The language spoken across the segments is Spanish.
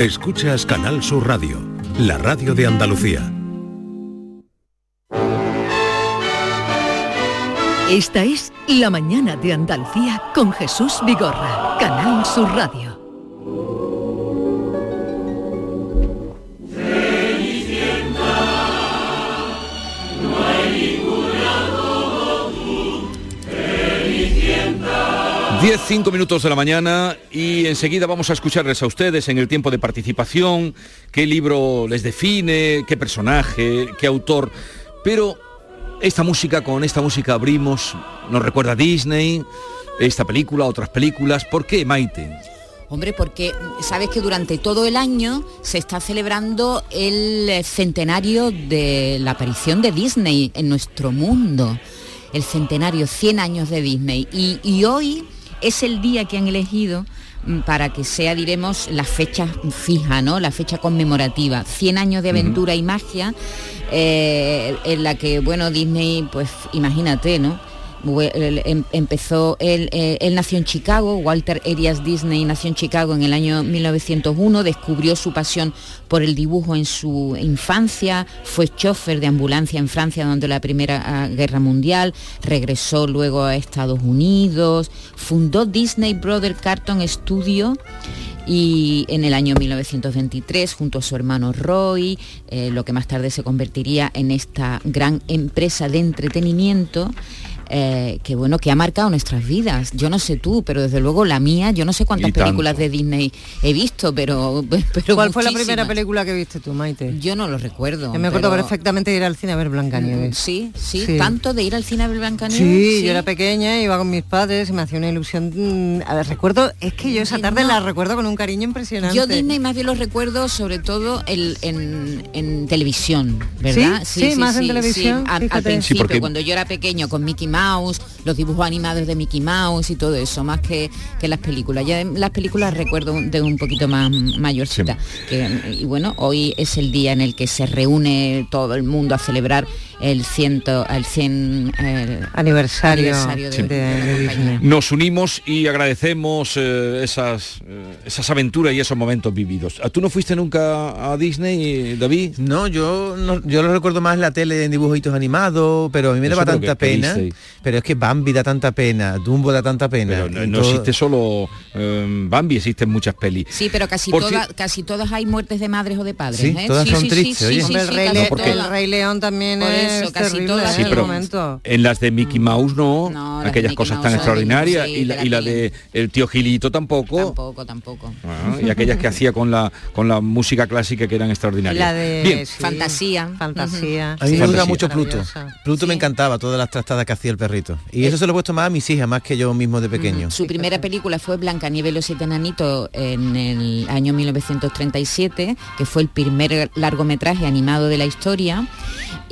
Escuchas Canal Sur Radio, la radio de Andalucía. Esta es La mañana de Andalucía con Jesús Vigorra, Canal Sur Radio. Diez, cinco minutos de la mañana y enseguida vamos a escucharles a ustedes en el tiempo de participación, qué libro les define, qué personaje, qué autor. Pero esta música, con esta música abrimos, nos recuerda a Disney, esta película, otras películas. ¿Por qué, Maite? Hombre, porque sabes que durante todo el año se está celebrando el centenario de la aparición de Disney en nuestro mundo. El centenario, 100 años de Disney. Y, y hoy es el día que han elegido mm, para que sea, diremos, la fecha fija, ¿no? La fecha conmemorativa. 100 años de aventura y magia, eh, en la que, bueno, Disney, pues imagínate, ¿no? Em- empezó, él, eh, él nació en Chicago, Walter Arias Disney nació en Chicago en el año 1901, descubrió su pasión por el dibujo en su infancia, fue chofer de ambulancia en Francia durante la Primera ah, Guerra Mundial, regresó luego a Estados Unidos, fundó Disney Brother Carton Studio y en el año 1923 junto a su hermano Roy, eh, lo que más tarde se convertiría en esta gran empresa de entretenimiento. Eh, que bueno, que ha marcado nuestras vidas. Yo no sé tú, pero desde luego la mía, yo no sé cuántas películas de Disney he visto, pero, pero ¿Cuál fue la primera película que viste tú, Maite? Yo no lo recuerdo. Yo me acuerdo pero- perfectamente de ir al cine a ver Blancanieves. Sí, sí, Sí. tanto de ir al cine a ver Blancanieves. Sí, yo era pequeña, iba con mis padres y me hacía una ilusión. mm, A ver, recuerdo, es que yo esa Sí, tarde no. la recuerdo con un cariño impresionante. Yo Disney más bien los recuerdo sobre todo el- en, en televisión, ¿verdad? ¿Sí? Sí, más en televisión, A- Al, principio, Sí, porque- cuando yo era pequeño, con Mickey Mouse, los dibujos animados de Mickey Mouse y todo eso, más que, que las películas. Ya las películas recuerdo de un poquito más mayorcita. Que, y bueno, hoy es el día en el que se reúne todo el mundo a celebrar el ciento, el 100 eh, Aniversario, aniversario de, de- de la de compañía. Disney. Nos unimos y agradecemos eh, esas, eh, esas aventuras y esos momentos vividos. ¿A ¿Tú no fuiste nunca a Disney, David? No, yo no, yo lo recuerdo más en la tele en dibujitos animados, pero a mí me Eso daba tanta que pena. Pero es que Bambi da tanta pena, Dumbo da tanta pena. Pero no, no todo- existe solo eh, Bambi, existen muchas pelis. Sí, pero casi Por todas, ci- casi todas hay muertes de madres o de padres. Sí, ¿eh? todas son tristes, oye. Hombre, el, Rey casi Le- No, porque- el todas. Rey León también Por es casi terrible todas en Sí, el pero momento. en las de Mickey Mouse no, aquellas cosas Mouse tan extraordinarias sí, y, la, de la y la peli. de el tío Gilito tampoco. Tampoco, tampoco. Ah, y aquellas que hacía con la con la música clásica que eran extraordinarias. La de Bien, sí, Fantasía. Fantasía. A mí me gusta mucho Pluto. Pluto me encantaba, todas las trastadas que hacía el perrito. Y eso se lo he puesto más a mis hijas, más que yo mismo de pequeño. Su primera película fue Blancanieves y los siete enanitos en el año 1937, que fue el primer largometraje animado de la historia.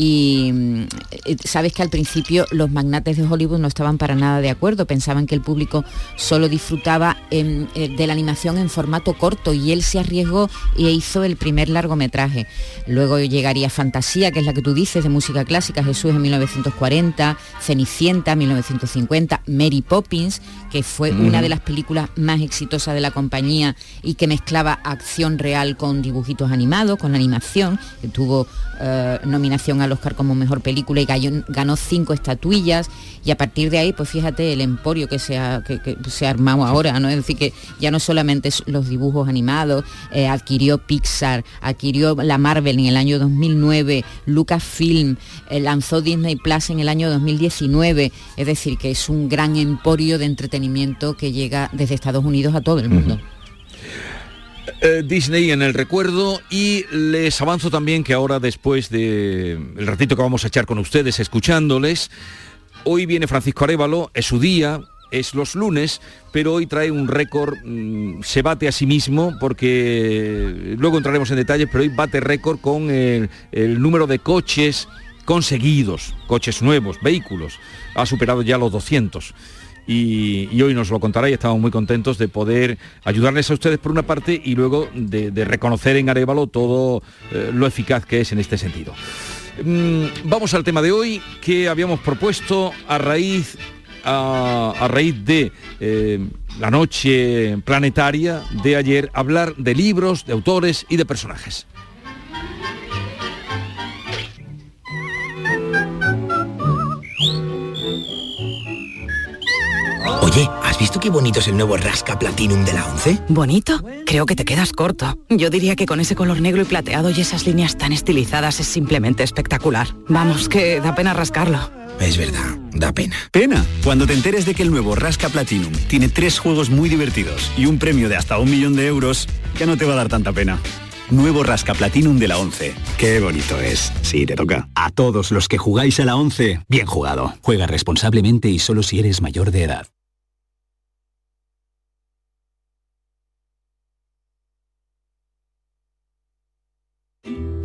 Y mm, eh, sabes que al principio los magnates de Hollywood no estaban para nada de acuerdo, pensaban que el público solo disfrutaba en- eh, de la animación en formato corto y él se arriesgó e hizo el primer largometraje. Luego llegaría Fantasía, que es la que tú dices, de música clásica, Jesús en 1940, Cenicienta 1950, Mary Poppins, que fue una de las películas más exitosas de la compañía y que mezclaba acción real con dibujitos animados, con animación, que tuvo eh, nominación al Oscar como mejor película y ganó, ganó cinco estatuillas y a partir de ahí, pues fíjate el emporio que se ha, que, que se ha armado ahora, ¿no? Es decir, que ya no solamente los dibujos animados, eh, adquirió Pixar, adquirió la Marvel en el año 2009, Lucasfilm, eh, lanzó Disney Plus en el año 2019, es decir, que es un gran emporio de entretenimiento que llega desde Estados Unidos a todo el mundo. Eh, Disney en el recuerdo y les avanzo también que ahora después de el ratito que vamos a echar con ustedes escuchándoles, hoy viene Francisco Arevalo, es su día, es los lunes, pero hoy trae un récord, mm, se bate a sí mismo porque luego entraremos en detalles, pero hoy bate récord con el, el número de coches conseguidos, coches nuevos, vehículos, ha superado ya los 200 y, hoy nos lo contará y estamos muy contentos de poder ayudarles a ustedes por una parte y luego de, reconocer en Arevalo todo eh, lo eficaz que es en este sentido. Mm, vamos al tema de hoy que habíamos propuesto a raíz a raíz de eh, la noche planetaria de ayer, hablar de libros, de autores y de personajes. Oye, ¿has visto qué bonito es el nuevo Rasca Platinum de la 11? ¿Bonito? Creo que te quedas corto. Yo diría que con ese color negro y plateado y esas líneas tan estilizadas es simplemente espectacular. Vamos, que da pena rascarlo. Es verdad, da pena. Pena, cuando te enteres de que el nuevo Rasca Platinum tiene tres juegos muy divertidos y un premio de hasta un millón de euros, ya no te va a dar tanta pena. Nuevo Rasca Platinum de la 11. Qué bonito es. Sí, te toca. A todos los que jugáis a la 11, bien jugado. Juega responsablemente y solo si eres mayor de edad.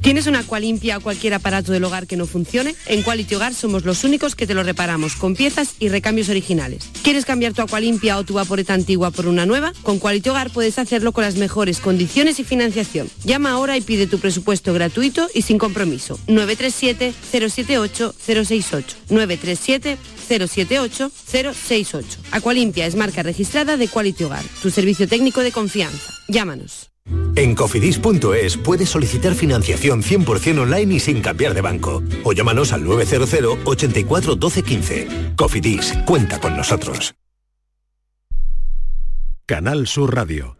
¿Tienes una Aqualimpia o cualquier aparato del hogar que no funcione? En Quality Hogar somos los únicos que te lo reparamos con piezas y recambios originales. ¿Quieres cambiar tu Aqualimpia o tu vaporeta antigua por una nueva? Con Quality Hogar puedes hacerlo con las mejores condiciones y financiación. Llama ahora y pide tu presupuesto gratuito y sin compromiso. 937-078-068. 937-078-068. Aqualimpia es marca registrada de Quality Hogar, tu servicio técnico de confianza. Llámanos. En cofidis.es puedes solicitar financiación 100% online y sin cambiar de banco. O llámanos al 900 84 12 15. Cofidis, cuenta con nosotros. Canal Sur Radio.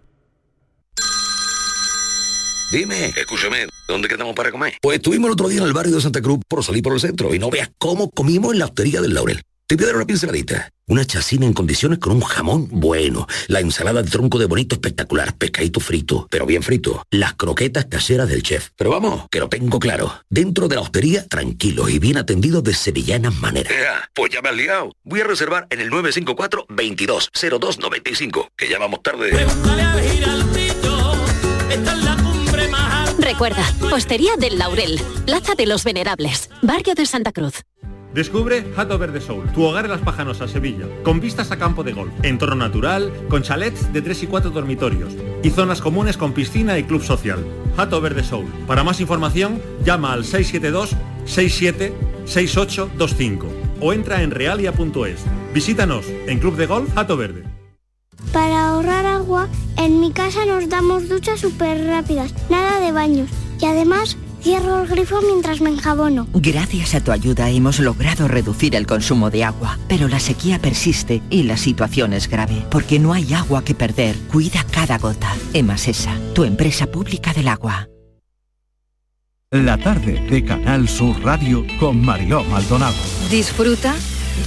Dime, escúchame, ¿dónde quedamos para comer? Pues estuvimos el otro día en el barrio de Santa Cruz por salir por el centro y no veas cómo comimos en la hostería del Laurel. Te voy a dar una pinceladita. Una chacina en condiciones con un jamón bueno. La ensalada de tronco de bonito espectacular. Pescadito frito, pero bien frito. Las croquetas caseras del chef. Pero vamos, que lo tengo claro. Dentro de la hostería, tranquilos y bien atendidos de sevillanas maneras. Ea, pues ya me has liado. Voy a reservar en el 954 220295 que ya vamos tarde. Recuerda, Hostería del Laurel, Plaza de los Venerables, Barrio de Santa Cruz. Descubre Hato Verde Soul, tu hogar en las Pajanosas, Sevilla, con vistas a campo de golf, entorno natural, con chalets de 3 y 4 dormitorios y zonas comunes con piscina y club social. Hato Verde Soul. Para más información, llama al 672 67 6825 o entra en realia.es. Visítanos en Club de Golf Hato Verde. Para ahorrar agua, en mi casa nos damos duchas súper rápidas, nada de baños. Y además, cierro el grifo mientras me enjabono. Gracias a tu ayuda hemos logrado reducir el consumo de agua, pero la sequía persiste y la situación es grave, porque no hay agua que perder. Cuida cada gota. Emasesa, tu empresa pública del agua. La tarde de Canal Sur Radio con Mariló Maldonado. Disfruta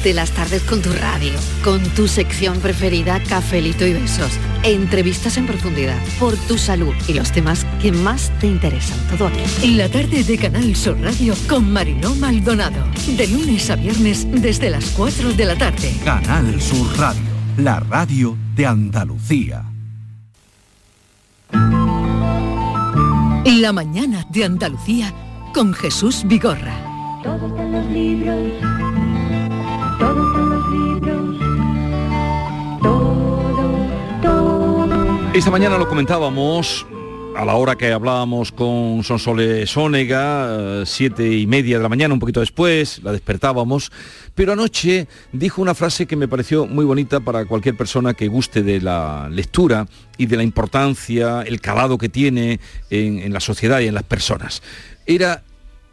de las tardes con tu radio, con tu sección preferida, Cafelito y Besos. Entrevistas en profundidad, por tu salud y los temas que más te interesan. Todo aquí. La tarde de Canal Sur Radio con Mariló Maldonado. De lunes a viernes desde las 4 de la tarde. Canal Sur Radio, la radio de Andalucía. La mañana de Andalucía con Jesús Vigorra. Todo está en los libros, Esta mañana lo comentábamos a la hora que hablábamos con Sonsole Sónega, eh, siete y media de la mañana, un poquito después, la despertábamos, pero anoche dijo una frase que me pareció muy bonita para cualquier persona que guste de la lectura y de la importancia, el calado que tiene en, en la sociedad y en las personas. Era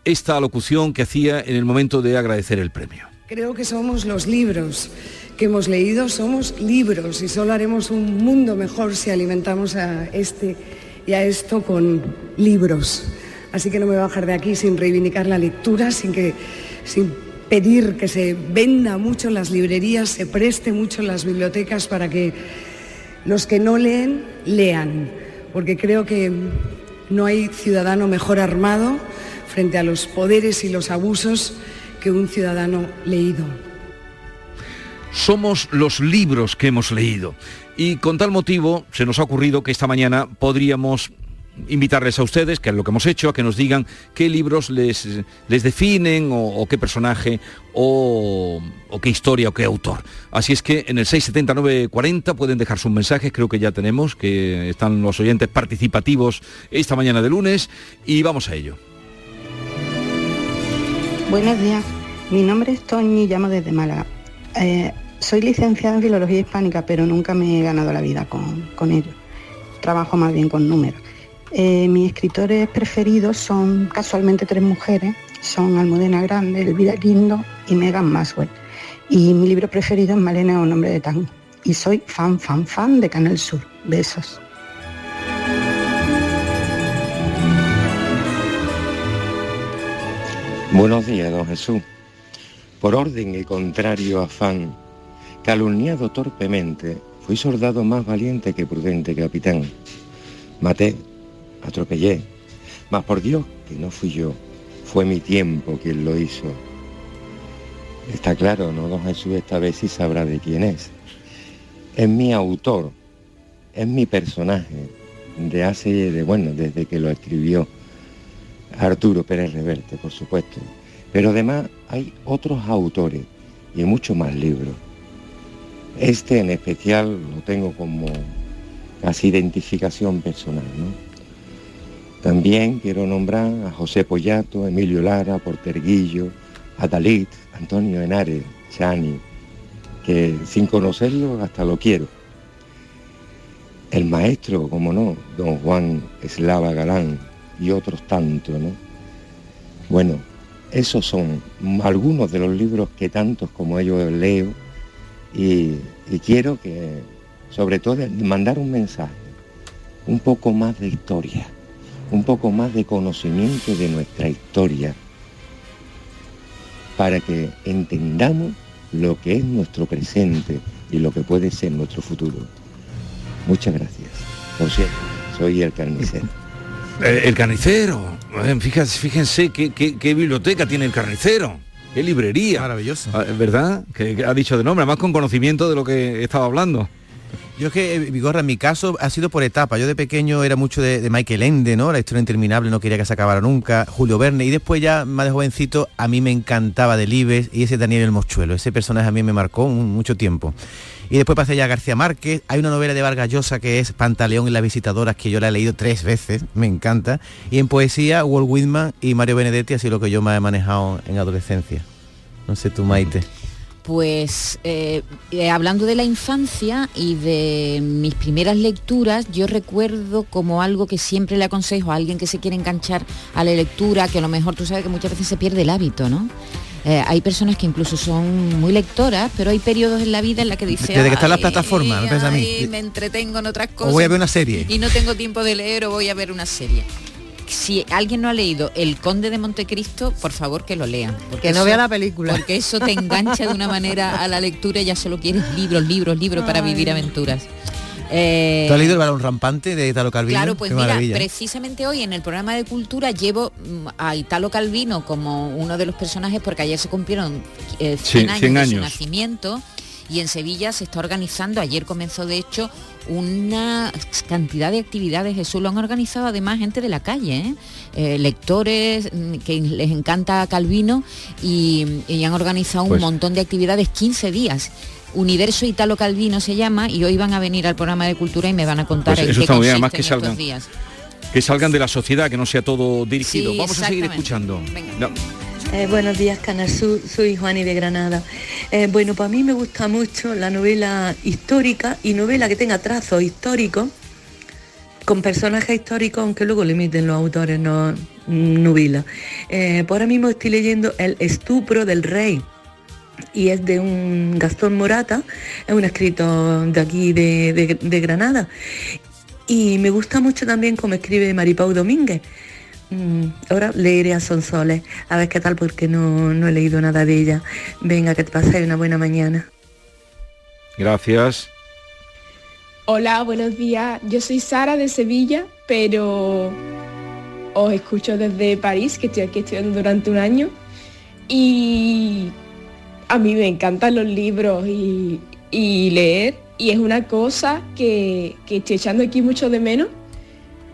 esta alocución que hacía en el momento de agradecer el premio. Creo que somos los libros que hemos leído, somos libros y solo haremos un mundo mejor si alimentamos a este y a esto con libros. Así que no me voy a bajar de aquí sin reivindicar la lectura, sin, que, sin pedir que se venda mucho en las librerías, se preste mucho en las bibliotecas para que los que no leen, lean. Porque creo que no hay ciudadano mejor armado frente a los poderes y los abusos que un ciudadano leído. Somos los libros que hemos leído. Y con tal motivo se nos ha ocurrido que esta mañana podríamos invitarles a ustedes, que es lo que hemos hecho, a que nos digan qué libros les, les definen o, qué personaje o, o qué historia o qué autor. Así es que en el 67940 pueden dejar sus mensajes, creo que ya tenemos, que están los oyentes participativos esta mañana de lunes y vamos a ello. Buenos días, mi nombre es Toñi y llamo desde Málaga. Eh, soy licenciada en Filología Hispánica, pero nunca me he ganado la vida con, con ello. Trabajo más bien con números. Eh, mis escritores preferidos son casualmente tres mujeres, son Almudena Grande, Elvira Lindo y Megan Maswell. Y mi libro preferido es Malena, un hombre de tango. Y soy fan, fan, fan de Canal Sur. Besos. Buenos días, don Jesús. Por orden y contrario afán, calumniado torpemente, fui soldado más valiente que prudente capitán. Maté, atropellé, mas por Dios que no fui yo, fue mi tiempo quien lo hizo. Está claro, ¿no, don Jesús? Esta vez sí sabrá de quién es. Es mi autor, es mi personaje, de hace, de bueno, desde que lo escribió Arturo Pérez Reverte, por supuesto. Pero además hay otros autores y muchos más libros. Este en especial lo tengo como casi identificación personal. También quiero nombrar a José Pollato, Emilio Lara, Porterguillo, a Dalit, Antonio Henares, Chani, que sin conocerlo hasta lo quiero. El maestro, como no, don Juan Eslava Galán y otros tantos, ¿no? Bueno, esos son algunos de los libros que tantos como ellos leo y, y quiero que, sobre todo, mandar un mensaje, un poco más de historia, un poco más de conocimiento de nuestra historia, para que entendamos lo que es nuestro presente y lo que puede ser nuestro futuro. Muchas gracias. Por cierto, soy el carnicero. Eh, el carnicero. Eh, Fíjense, fíjense qué, qué- qué biblioteca tiene el carnicero. Qué librería. Maravilloso. ¿Verdad? Que, que ha dicho de nombre, además con conocimiento de lo que estaba hablando. Yo es que, eh, Vigorra, en mi caso ha sido por etapa. Yo de pequeño era mucho de, Michael Ende, ¿no? La historia interminable, no quería que se acabara nunca. Julio Verne. Y después ya, más de jovencito, a mí me encantaba Delibes y ese Daniel el Mochuelo. Ese personaje a mí me marcó mucho tiempo. Y después pasé ya a García Márquez. Hay una novela de Vargas Llosa que es Pantaleón y las visitadoras, que yo la he leído tres veces, me encanta. Y en poesía, Walt Whitman y Mario Benedetti sido lo que yo más he manejado en adolescencia. No sé tú, Maite. Pues eh, eh, hablando de la infancia y de mis primeras lecturas, yo recuerdo como algo que siempre le aconsejo a alguien que se quiere enganchar a la lectura, que a lo mejor tú sabes que muchas veces se pierde el hábito, ¿no? Eh, hay personas que incluso son muy lectoras, pero hay periodos en la vida en la que dice Desde que está la "Ay, plataforma, me parece a mí. ay, me entretengo en otras cosas. O voy a ver una serie. Y no tengo tiempo de leer o voy a ver una serie. Si alguien no ha leído El Conde de Montecristo, por favor que lo lean. Porque Que no eso- vea la película. Porque eso te engancha de una manera a la lectura y ya solo quieres libros, libros, libros para vivir aventuras. Eh, ¿Tú has leído El balón rampante de Italo Calvino? Claro, pues Qué mira, maravilla. precisamente hoy en el programa de cultura llevo mm, a Italo Calvino como uno de los personajes porque ayer se cumplieron eh, 100 Sí, años 100 de su años. nacimiento y en Sevilla se está organizando, ayer comenzó de hecho una cantidad de actividades, Jesús lo han organizado además gente de la calle, ¿eh? Eh, lectores mm, que les encanta Calvino y, y han organizado un Pues- montón de actividades, 15 días. Universo Italo Calvino se llama y hoy van a venir al programa de cultura y me van a contar Pues en eso qué está muy bien, además que estos salgan. días. Que salgan de la sociedad, que no sea todo dirigido. Sí, Vamos a seguir escuchando. No. Eh, buenos días, Canal Sur. Soy Juani de Granada. Eh, bueno, para mí me gusta mucho la novela histórica y novela que tenga trazos históricos con personajes históricos, aunque luego le meten los autores no novela. Eh, por ahora mismo estoy leyendo El estupro del rey y es de un Gastón Morata, es un escritor de aquí de, de- de Granada. Y me gusta mucho también cómo escribe Maripau Domínguez. Mm, ahora leeré a Sonsoles, a ver qué tal, porque no, no he leído nada de ella. Venga, que te paséis una buena mañana. Gracias. Hola, buenos días. Yo soy Sara de Sevilla, pero os escucho desde París, que estoy aquí estudiando durante un año. Y a mí me encantan los libros y, y leer. Y es una cosa que, que estoy echando aquí mucho de menos.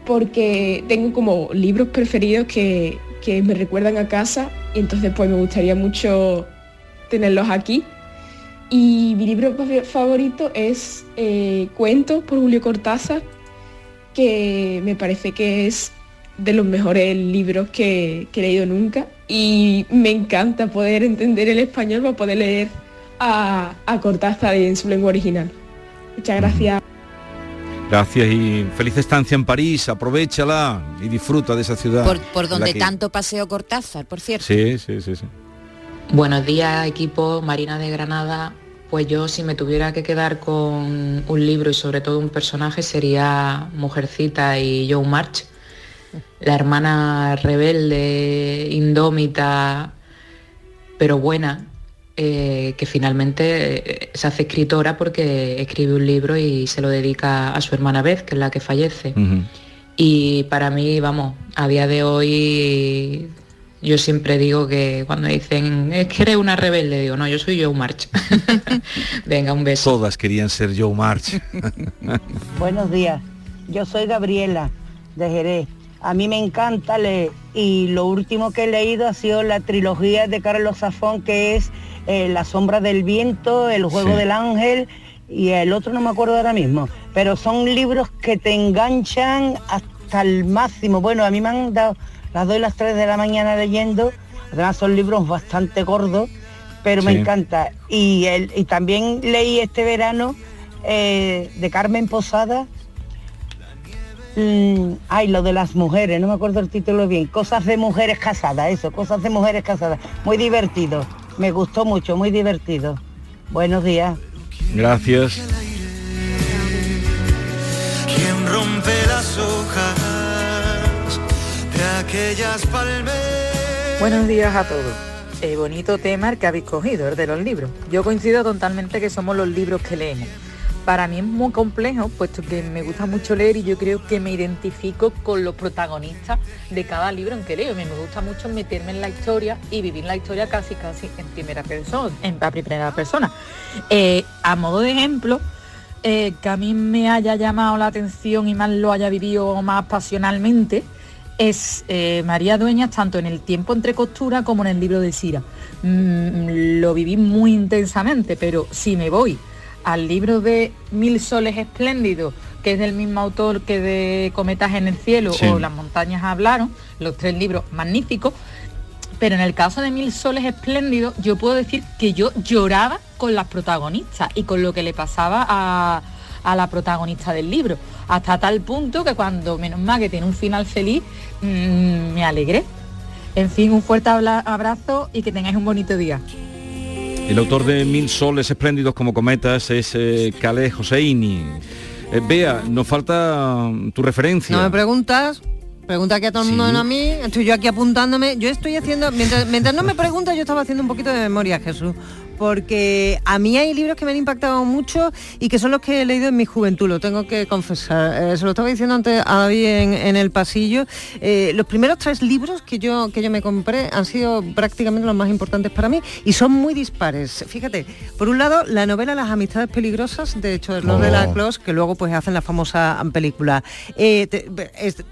Porque tengo como libros preferidos que, que me recuerdan a casa y entonces pues me gustaría mucho tenerlos aquí. Y mi libro favorito es eh, Cuentos por Julio Cortázar, que me parece que es de los mejores libros que, que he leído nunca y me encanta poder entender el español para poder leer a, a Cortázar en su lengua original. Muchas gracias. Gracias y feliz estancia en París, aprovechala y disfruta de esa ciudad. Por, donde que- tanto paseo Cortázar, por cierto. Sí, sí, sí, sí. Buenos días, equipo Marina de Granada. Pues yo si me tuviera que quedar con un libro y sobre todo un personaje sería Mujercita y Joe March, la hermana rebelde, indómita, pero buena, eh, que finalmente eh, se hace escritora porque escribe un libro y se lo dedica a su hermana Beth, que es la que fallece. Y para mí, vamos, a día de hoy yo siempre digo que cuando dicen es que eres una rebelde, digo, no, yo soy Joe March. Venga, un beso. Todas querían ser Joe March. Buenos días, yo soy Gabriela de Jerez. A mí me encanta leer y lo último que he leído ha sido la trilogía de Carlos Zafón que es eh, La sombra del viento, El juego Sí. del ángel y el otro no me acuerdo ahora mismo, pero son libros que te enganchan hasta el máximo. Bueno, a mí me han dado las 2 y las 3 de la mañana leyendo, además son libros bastante gordos, pero me encanta. Y, el- y también leí este verano eh, de Carmen Posada, Mm, ay, lo de las mujeres, no me acuerdo el título bien. Cosas de mujeres casadas, eso, cosas de mujeres casadas. Muy divertido. Me gustó mucho, muy divertido. Buenos días. Gracias. quien rompe las hojas de aquellas palmeras. Buenos días a todos. Eh, bonito tema el que habéis cogido, el de los libros. Yo coincido totalmente que somos los libros que leemos. Para mí es muy complejo, puesto que me gusta mucho leer y yo creo que me identifico con los protagonistas de cada libro en que leo. Me gusta mucho meterme en la historia y vivir la historia casi casi en primera persona. En primera persona. Eh, a modo de ejemplo, eh, que a mí me haya llamado la atención y más lo haya vivido más pasionalmente, es eh, María Dueñas tanto en el tiempo entre costura como en el libro de Sira. Mm, lo viví muy intensamente, pero si me voy al libro de Mil Soles Espléndidos, que es del mismo autor que de Cometas en el Cielo Sí. o Las Montañas Hablaron, los tres libros magníficos, pero en el caso de Mil Soles Espléndidos, yo puedo decir que yo lloraba con las protagonistas y con lo que le pasaba a, a la protagonista del libro. Hasta tal punto que cuando, menos mal que tiene un final feliz, mm, me alegré. En fin, un fuerte abrazo y que tengáis un bonito día. El autor de Mil soles espléndidos como cometas es eh, Calais Hosseini. Eh, Bea, nos falta mm, tu referencia. No me preguntas, pregunta aquí a todo el mundo Sí. no a mí, estoy yo aquí apuntándome, yo estoy haciendo, mientras, mientras no me preguntas, yo estaba haciendo un poquito de memoria, Jesús, porque a mí hay libros que me han impactado mucho y que son los que he leído en mi juventud, lo tengo que confesar. Eh, se lo estaba diciendo antes a David en, en el pasillo. Eh, los primeros tres libros que yo, que yo me compré han sido prácticamente los más importantes para mí y son muy dispares. Fíjate, por un lado, la novela Las amistades peligrosas de hecho de Oh. de la Clos, que luego pues hacen la famosa película. Eh, te- es- te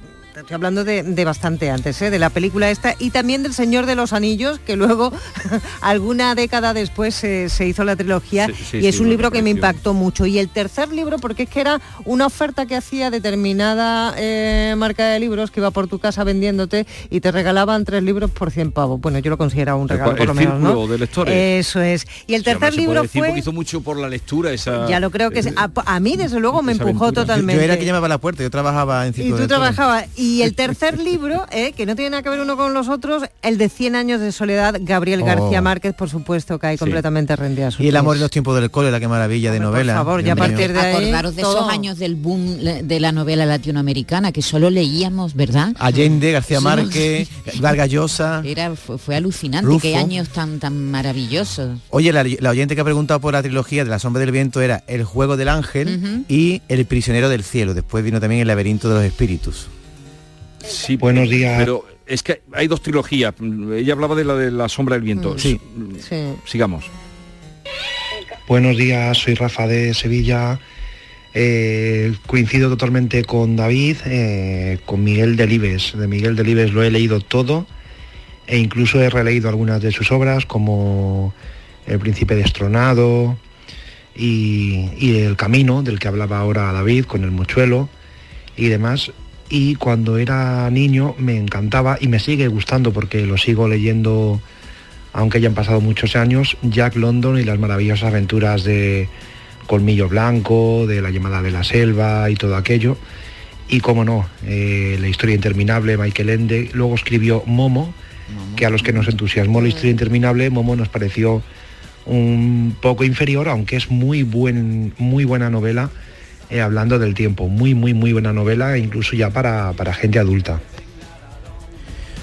estoy hablando de, de bastante antes, ¿eh? de la película esta y también del Señor de los Anillos, que luego alguna década después se, se hizo la trilogía Sí, sí, y es sí, un me libro que me impactó mucho. Y el tercer libro, porque es que era una oferta que hacía determinada eh, marca de libros que iba por tu casa vendiéndote y te regalaban tres libros por 100 pavos. Bueno, yo lo consideraba un El regalo por lo menos, ¿no? de lectores. Eso es. Y el tercer libro decir fue... porque hizo mucho por la lectura esa. Ya lo creo que sí. a, a mí desde luego me empujó aventura. Totalmente. Yo, era que llamaba a la puerta, yo trabajaba en Y tú trabajabas. Y el tercer libro, eh, que no tiene nada que ver uno con los otros, el de 100 años de soledad, Gabriel Oh. García Márquez, por supuesto, cae Sí. completamente rendida a sus Y el amor en los tiempos del cole, la que maravilla de novela. favor, Dios ya a partir de ahí, Acordaros de todo. esos años del boom de la novela latinoamericana, que solo leíamos, ¿verdad? Allende, García Sí. Márquez, Vargas Llosa. Era, fue, fue alucinante, Rufo. qué años tan, tan maravillosos. Oye, la, la oyente que ha preguntado por la trilogía de La sombra del viento era El juego del ángel y El prisionero del cielo. Después vino también El laberinto de los espíritus. Sí, Buenos días. Pero es que hay dos trilogías. Ella hablaba de la de la sombra del viento. Mm. Sí. Sigamos. Buenos días, soy Rafa de Sevilla. Eh, coincido totalmente con David, eh, con Miguel Delibes. De Miguel Delibes lo he leído todo e incluso he releído algunas de sus obras como El Príncipe Destronado y, y El Camino, del que hablaba ahora David, con el mochuelo y demás. Y cuando era niño me encantaba y me sigue gustando porque lo sigo leyendo, aunque hayan pasado muchos años, Jack London y las maravillosas aventuras de Colmillo Blanco, de La llamada de la selva y todo aquello. Y como no, eh, la historia interminable, Michael Ende. Luego escribió Momo, que a los que nos entusiasmó la historia interminable, Momo nos pareció un poco inferior, aunque es muy, buen, muy buena novela, eh, hablando del tiempo. Muy, muy, muy buena novela, incluso ya para, para gente adulta.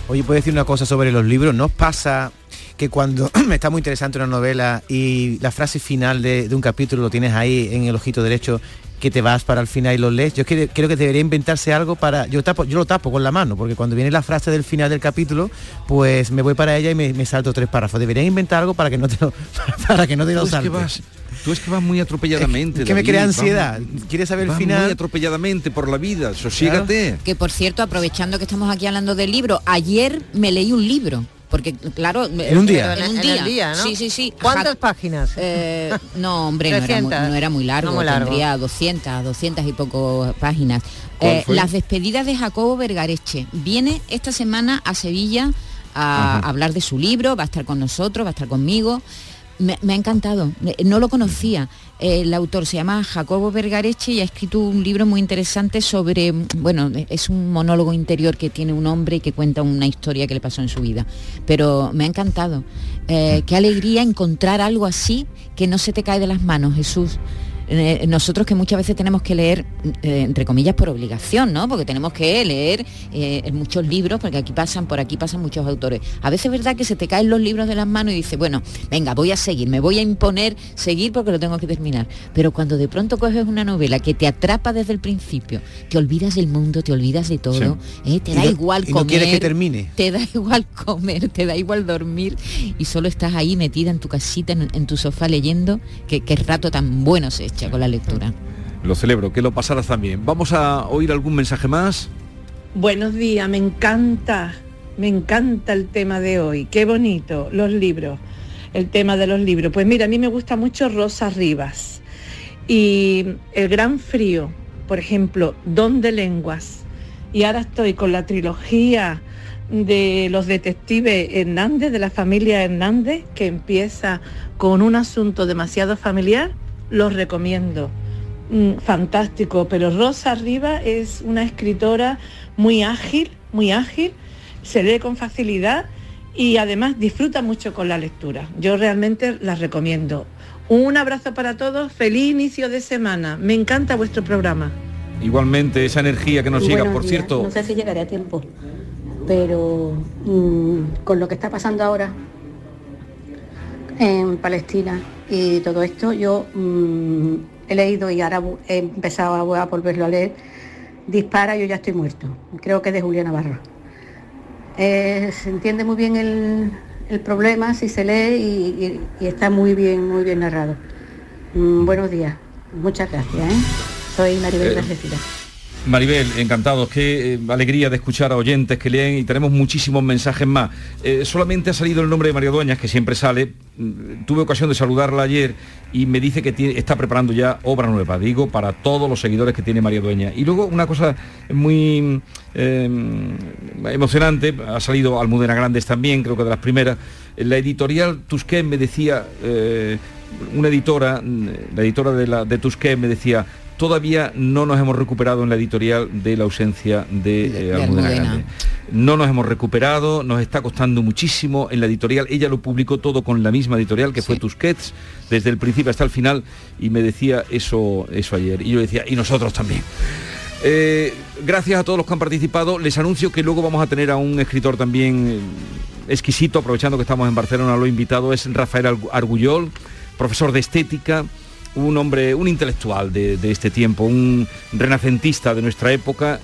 Oye, ¿puedo decir una cosa sobre los libros? ¿No os pasa que cuando me está muy interesante una novela y la frase final de, de un capítulo lo tienes ahí en el ojito derecho que te vas para el final y lo lees. Yo creo, creo que debería inventarse algo para. Yo tapo, yo lo tapo con la mano, porque cuando viene la frase del final del capítulo, pues me voy para ella y me, me salto tres párrafos. Deberían inventar algo para que no te lo, para que no te lo Tú es que saltes. Tú es que vas muy atropelladamente. Es que me crea ansiedad. ¿Quieres saber el final? Muy atropelladamente por la vida. Sosígate. Que por cierto, aprovechando que estamos aquí hablando del libro, ayer me leí un libro. Porque claro, En un día. en un En el día. Sí, sí, sí. ¿Cuántas Ja- páginas? Eh, no, hombre, no era, muy, 300. no era muy largo, No muy largo. tendría 200, 200 y poco páginas. ¿Cuál Eh, las despedidas de Jacobo Vergareche. Viene esta semana a Sevilla a Ajá. hablar de su libro, va a estar con nosotros, va a estar conmigo. Me, ha encantado, no lo conocía. El autor se llama Jacobo Vergareche y ha escrito un libro muy interesante sobre, bueno, es un monólogo interior que tiene un hombre y que cuenta una historia que le pasó en su vida. Pero me ha encantado. Eh, qué alegría encontrar algo así que no se te cae de las manos, Jesús. Eh, nosotros que muchas veces tenemos que leer, eh, entre comillas, por obligación, ¿no? Porque tenemos que leer eh, muchos libros, porque aquí pasan, por aquí pasan muchos autores. A veces es verdad que se te caen los libros de las manos y dices, bueno, venga, voy a seguir, me voy a imponer seguir porque lo tengo que terminar. Pero cuando de pronto coges una novela que te atrapa desde el principio, te olvidas del mundo, te olvidas de todo, ¿eh? te da no- igual no comer. quieres que termine. Te da igual comer, te da igual dormir y solo estás ahí metida en tu casita, en, en tu sofá leyendo, que, que rato tan bueno se echa con la lectura. Lo celebro, que lo pasaras también. Vamos a oír algún mensaje más. Buenos días, me encanta, me encanta el tema de hoy, qué bonito, los libros, el tema de los libros. Pues mira, a mí me gusta mucho Rosa Rivas y El Gran Frío, por ejemplo, Don de Lenguas. Y ahora estoy con la trilogía de los detectives Hernández, de la familia Hernández, que empieza con un asunto demasiado familiar, los recomiendo. Mm, fantástico, pero Rosa Rivas es una escritora muy ágil, muy ágil, se lee con facilidad y además disfruta mucho con la lectura. Yo realmente la recomiendo. Un abrazo para todos, feliz inicio de semana. Me encanta vuestro programa. Igualmente, esa energía que nos llega, por días. cierto. No sé si llegaré a tiempo, pero mm, con lo que está pasando ahora en Palestina y todo esto, yo mm, he leído y ahora he empezado a, volverlo a leer. Dispara, yo ya estoy muerto. Creo que es de Julián Navarro. Eh, se entiende muy bien el, el problema si se lee y, y- y está muy bien, muy bien narrado. Mm, buenos días. Muchas gracias. ¿eh? Soy Maribel Eh. Maribel, encantados, qué eh, alegría de escuchar a oyentes que leen y tenemos muchísimos mensajes más. Eh, solamente ha salido el nombre de María Dueñas, que siempre sale. Mm, Tuve ocasión de saludarla ayer y me dice que está preparando ya obra nueva, digo, para todos los seguidores que tiene María Dueñas. Y luego una cosa muy eh, emocionante, ha salido Almudena Grandes también, creo que de las primeras. La editorial Tusquén me decía, eh, una editora, mm, la editora de, la, de Tusquén me decía, todavía no nos hemos recuperado en la editorial de la ausencia de, eh, de Almudena. Grandes. No nos hemos recuperado, nos está costando muchísimo en la editorial. Ella lo publicó todo con la misma editorial que fue Tusquets, desde el principio hasta el final, y me decía eso, eso ayer. Y yo decía, y nosotros también. Eh, gracias a todos los que han participado. Les anuncio que luego vamos a tener a un escritor también eh, exquisito, aprovechando que estamos en Barcelona, lo he invitado, es Rafael Argu- Argullol, profesor de estética, un hombre, un intelectual de, de este tiempo, un renacentista de nuestra época.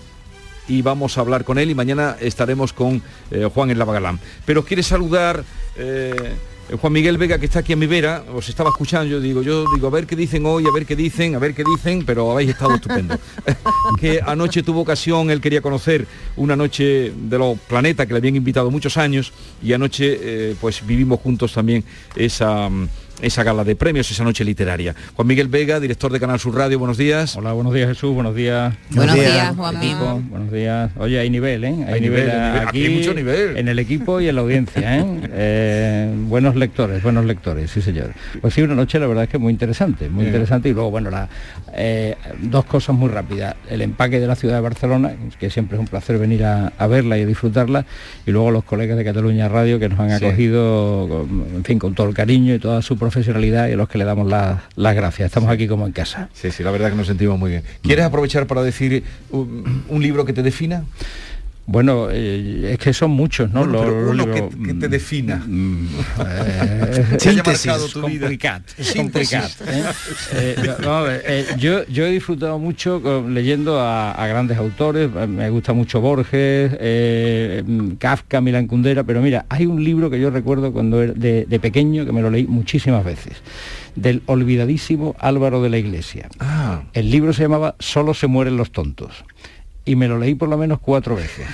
Y vamos a hablar con él y mañana estaremos con eh, Juan en Lavagalán. Pero quiere saludar eh, Juan Miguel Vega, que está aquí a mi vera, os estaba escuchando, yo digo, yo digo, a ver qué dicen hoy, a ver qué dicen, a ver qué dicen, pero habéis estado estupendo. que anoche tuvo ocasión, él quería conocer una noche de los planetas que le habían invitado muchos años y anoche eh, pues vivimos juntos también esa mm, esa gala de premios, esa noche literaria. Juan Miguel Vega, director de Canal Sur Radio, buenos días. Hola, buenos días Jesús, buenos días. Buenos días, Juan equipo, Buenos días. Oye, hay nivel, ¿eh? Hay nivel, hay nivel. Aquí hay mucho nivel. En el equipo y en la audiencia, ¿eh? Eh, buenos lectores, buenos lectores, sí señor. Pues sí, una noche la verdad es que muy interesante, muy Sí. interesante. Y luego, bueno, la, eh, dos cosas muy rápidas. El empaque de la ciudad de Barcelona, que siempre es un placer venir a, a verla y a disfrutarla. Y luego los colegas de Cataluña Radio que nos han Sí. acogido, con- en fin, con todo el cariño y toda su profesionalidad y a los que le damos la- las gracias. Estamos aquí como en casa. Sí, sí, la verdad que nos sentimos muy bien. ¿Quieres aprovechar para decir un, un libro que te defina? Bueno, eh, es que son muchos, ¿no? Bueno, pero uno que, que te defina. eh, Que haya marcado tu vida. complicat, es Síntesis. complicat, ¿eh? Eh, no, vamos a ver, eh, yo, yo he disfrutado mucho leyendo a, a grandes autores, eh, me gusta mucho Borges, eh, mm, Kafka, Milan Kundera, pero mira, hay un libro que yo recuerdo cuando era de, de pequeño que me lo leí muchísimas veces, del olvidadísimo Álvaro de la Iglesia. Ah. El libro se llamaba Solo se mueren los tontos y me lo leí por lo menos cuatro veces.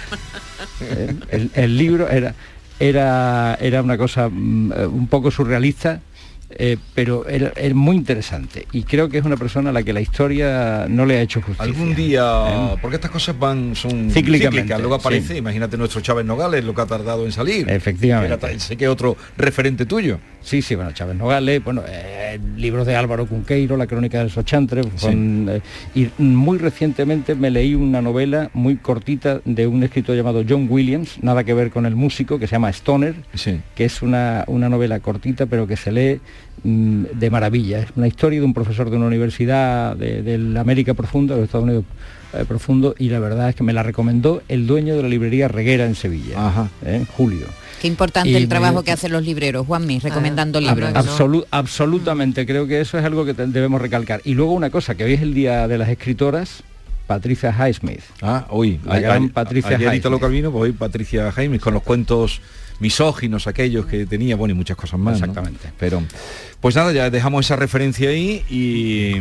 El, el libro era, era, era una cosa mm, eh, un poco surrealista, eh, pero era muy interesante. Y creo que es una persona a la que la historia no le ha hecho justicia. Algún día, porque estas cosas van, son cíclicas, luego aparece, sí. imagínate nuestro Chávez Nogales, lo que ha tardado en salir. Efectivamente. Era sé que otro referente tuyo. Sí, sí, bueno, Chávez Nogales, bueno, eh, libros de Álvaro Cunqueiro, La crónica del Sochantre, eh, y muy recientemente me leí una novela muy cortita de un escritor llamado John Williams, nada que ver con el músico, que se llama Stoner, que es una, una novela cortita pero que se lee de maravilla. Es una historia de un profesor de una universidad de, de la América Profunda, de los Estados Unidos eh, Profundo, y la verdad es que me la recomendó el dueño de la librería Reguera en Sevilla, eh, Julio. Qué importante Y el me- trabajo que hacen los libreros, Juanmi, recomendando Ab- libros. absolu- absolutamente, creo que eso es algo que debemos recalcar. Y luego una cosa, que hoy es el día de las escritoras, Patricia Highsmith. Ah, hoy, La gran Patricia ayer Italo Highsmith. Calvino, pues hoy Patricia Jaime con los cuentos misóginos aquellos que tenía, bueno, y muchas cosas más. ¿no? Exactamente. Pero, pues nada, ya dejamos esa referencia ahí y,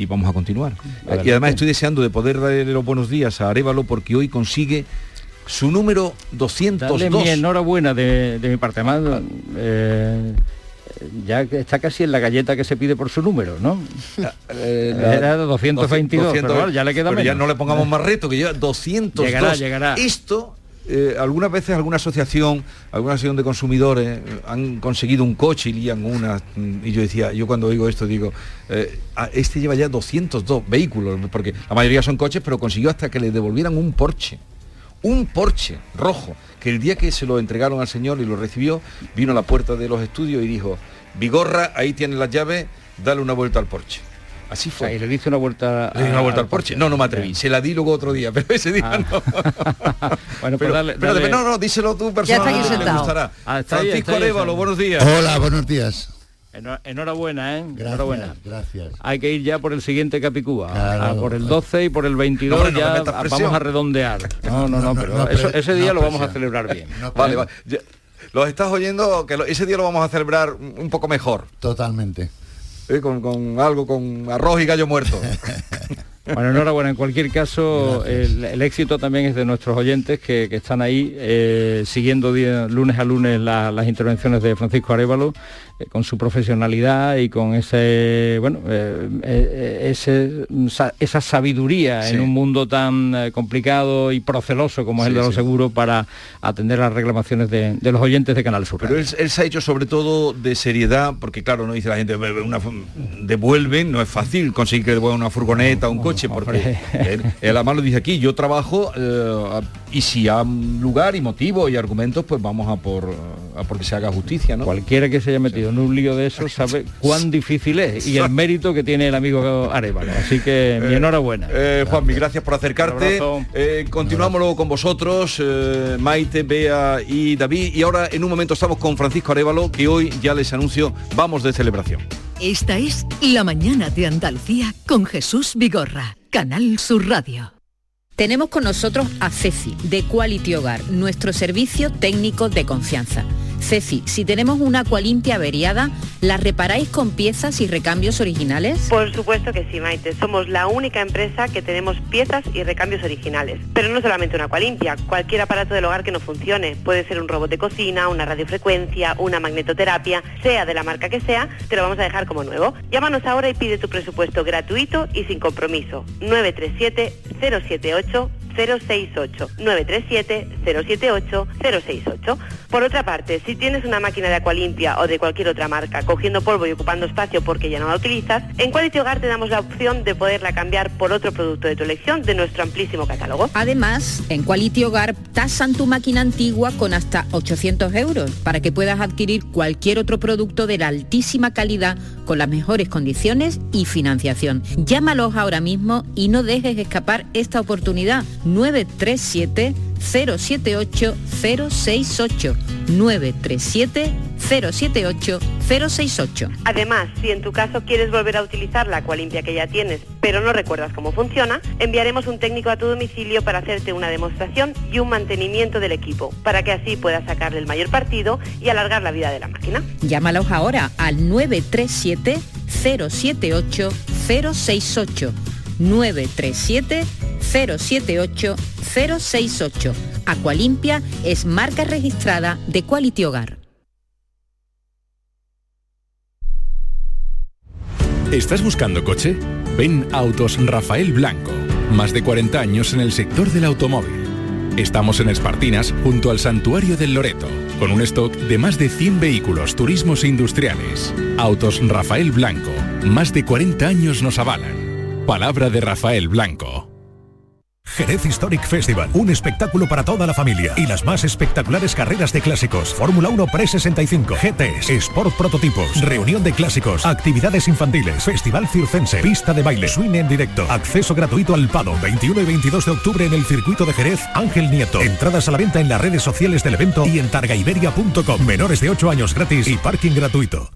y vamos a continuar. Adelante. Y además estoy deseando de poder darle los buenos días a Arevalo porque hoy consigue su número 202. Dale mi enhorabuena de, de mi parte, además, eh, ya está casi en la galleta que se pide por su número, ¿no? Era 222, pero bueno, ya le queda pero ya no le pongamos más reto, que lleva 202. Llegará, llegará. Esto, eh, algunas veces alguna asociación, alguna asociación de consumidores eh, han conseguido un coche y lían una. mm, Y yo decía, yo cuando oigo esto digo, eh, este lleva ya 202 vehículos, porque la mayoría son coches, pero consiguió hasta que le devolvieran un Porsche. Un Porsche rojo, que el día que se lo entregaron al señor y lo recibió, vino a la puerta de los estudios y dijo, Vigorra, ahí tienes las llaves, dale una vuelta al Porsche. Así fue. y le dice una vuelta Le di una vuelta al al Porsche. No, no me atreví. Se la di luego otro día, pero ese día no. Bueno, pues pero, dale- pero dale- no, no, díselo tú Ya está aquí personalmente, sentado. gustará. Ah, está ahí, Francisco está Arevalo, buenos días. Hola, buenos días. Enhor- Enhorabuena, ¿eh? Enhorabuena. Gracias. Hay que ir ya por el siguiente Capicúa, Claro. a por el 12 y por el 22 No, hombre, no ya vamos a redondear. No, no, no, pero no, eso- pre- ese día no lo vamos a celebrar bien. Vale, vale. Los estás oyendo, que lo- ese día lo vamos a celebrar un poco mejor. Totalmente. Eh, Con, con algo, con arroz y gallo muerto. Bueno, enhorabuena. En cualquier caso, el, el éxito también es de nuestros oyentes que, que están ahí eh, siguiendo día- lunes a lunes la- las intervenciones de Francisco Arevalo con su profesionalidad y con ese, bueno, eh, eh, ese- esa sabiduría Sí. en un mundo tan eh, complicado y proceloso como es el de los sí. seguros para atender las reclamaciones de, de los oyentes de Canal Sur. Pero él, él se ha hecho sobre todo de seriedad, porque claro, no dice la gente, "Be- be- una, devuelven, no es fácil conseguir que devuelvan una furgoneta o un coche, porque él, él además lo dice aquí, yo trabajo eh, y si hay lugar y motivo y argumentos, pues vamos a por a porque se haga justicia, ¿no? Cualquiera que se haya metido en un lío de eso sabe cuán difícil es y el mérito que tiene el amigo Arevalo. Así que mi Eh, enhorabuena. Eh, Juanmi, gracias por acercarte. Eh, continuamos luego con vosotros, eh, Maite, Bea y David. Y ahora en un momento estamos con Francisco Arevalo, que hoy ya les anuncio, vamos de celebración. Esta es La Mañana de Andalucía con Jesús Vigorra, Canal Sur Radio. Tenemos con nosotros a Ceci, de Quality Hogar, nuestro servicio técnico de confianza. Ceci, si tenemos una Aqualimpia averiada, ¿la reparáis con piezas y recambios originales? Por supuesto que sí, Maite. Somos la única empresa que tenemos piezas y recambios originales. Pero no solamente una Aqualimpia, cualquier aparato del hogar que no funcione. Puede ser un robot de cocina, una radiofrecuencia, una magnetoterapia, sea de la marca que sea, te lo vamos a dejar como nuevo. Llámanos ahora y pide tu presupuesto gratuito y sin compromiso. 937 078 068 937 078 068. Por otra parte, si tienes una máquina de Aqualimpia o de cualquier otra marca cogiendo polvo y ocupando espacio porque ya no la utilizas, en Quality Hogar te damos la opción de poderla cambiar por otro producto de tu elección de nuestro amplísimo catálogo. Además, en Quality Hogar tasan tu máquina antigua con hasta 800 euros para que puedas adquirir cualquier otro producto de la altísima calidad con las mejores condiciones y financiación. Llámalos ahora mismo y no dejes escapar esta oportunidad. 937 078 068 937 078 068. Además, si en tu caso quieres volver a utilizar la Aqualimpia que ya tienes, pero no recuerdas cómo funciona, enviaremos un técnico a tu domicilio para hacerte una demostración y un mantenimiento del equipo, para que así puedas sacarle el mayor partido y alargar la vida de la máquina. Llámalos ahora al 937 078 068 937 078 068. Aqualimpia es marca registrada de Quality Hogar. ¿Estás buscando coche? Ven Autos Rafael Blanco. Más de 40 años en el sector del automóvil. Estamos en Espartinas, junto al Santuario del Loreto, con un stock de más de 100 vehículos turismos e industriales. Autos Rafael Blanco. Más de 40 años nos avalan. Palabra de Rafael Blanco. Jerez Historic Festival, un espectáculo para toda la familia y las más espectaculares carreras de clásicos, Fórmula 1 Pre-65, GTs, Sport Prototipos, reunión de clásicos, actividades infantiles, Festival Circense, pista de baile, swing en directo, acceso gratuito al Pado, 21 y 22 de octubre en el circuito de Jerez, Ángel Nieto. Entradas a la venta en las redes sociales del evento y en targaiberia.com. Menores de 8 años gratis y parking gratuito.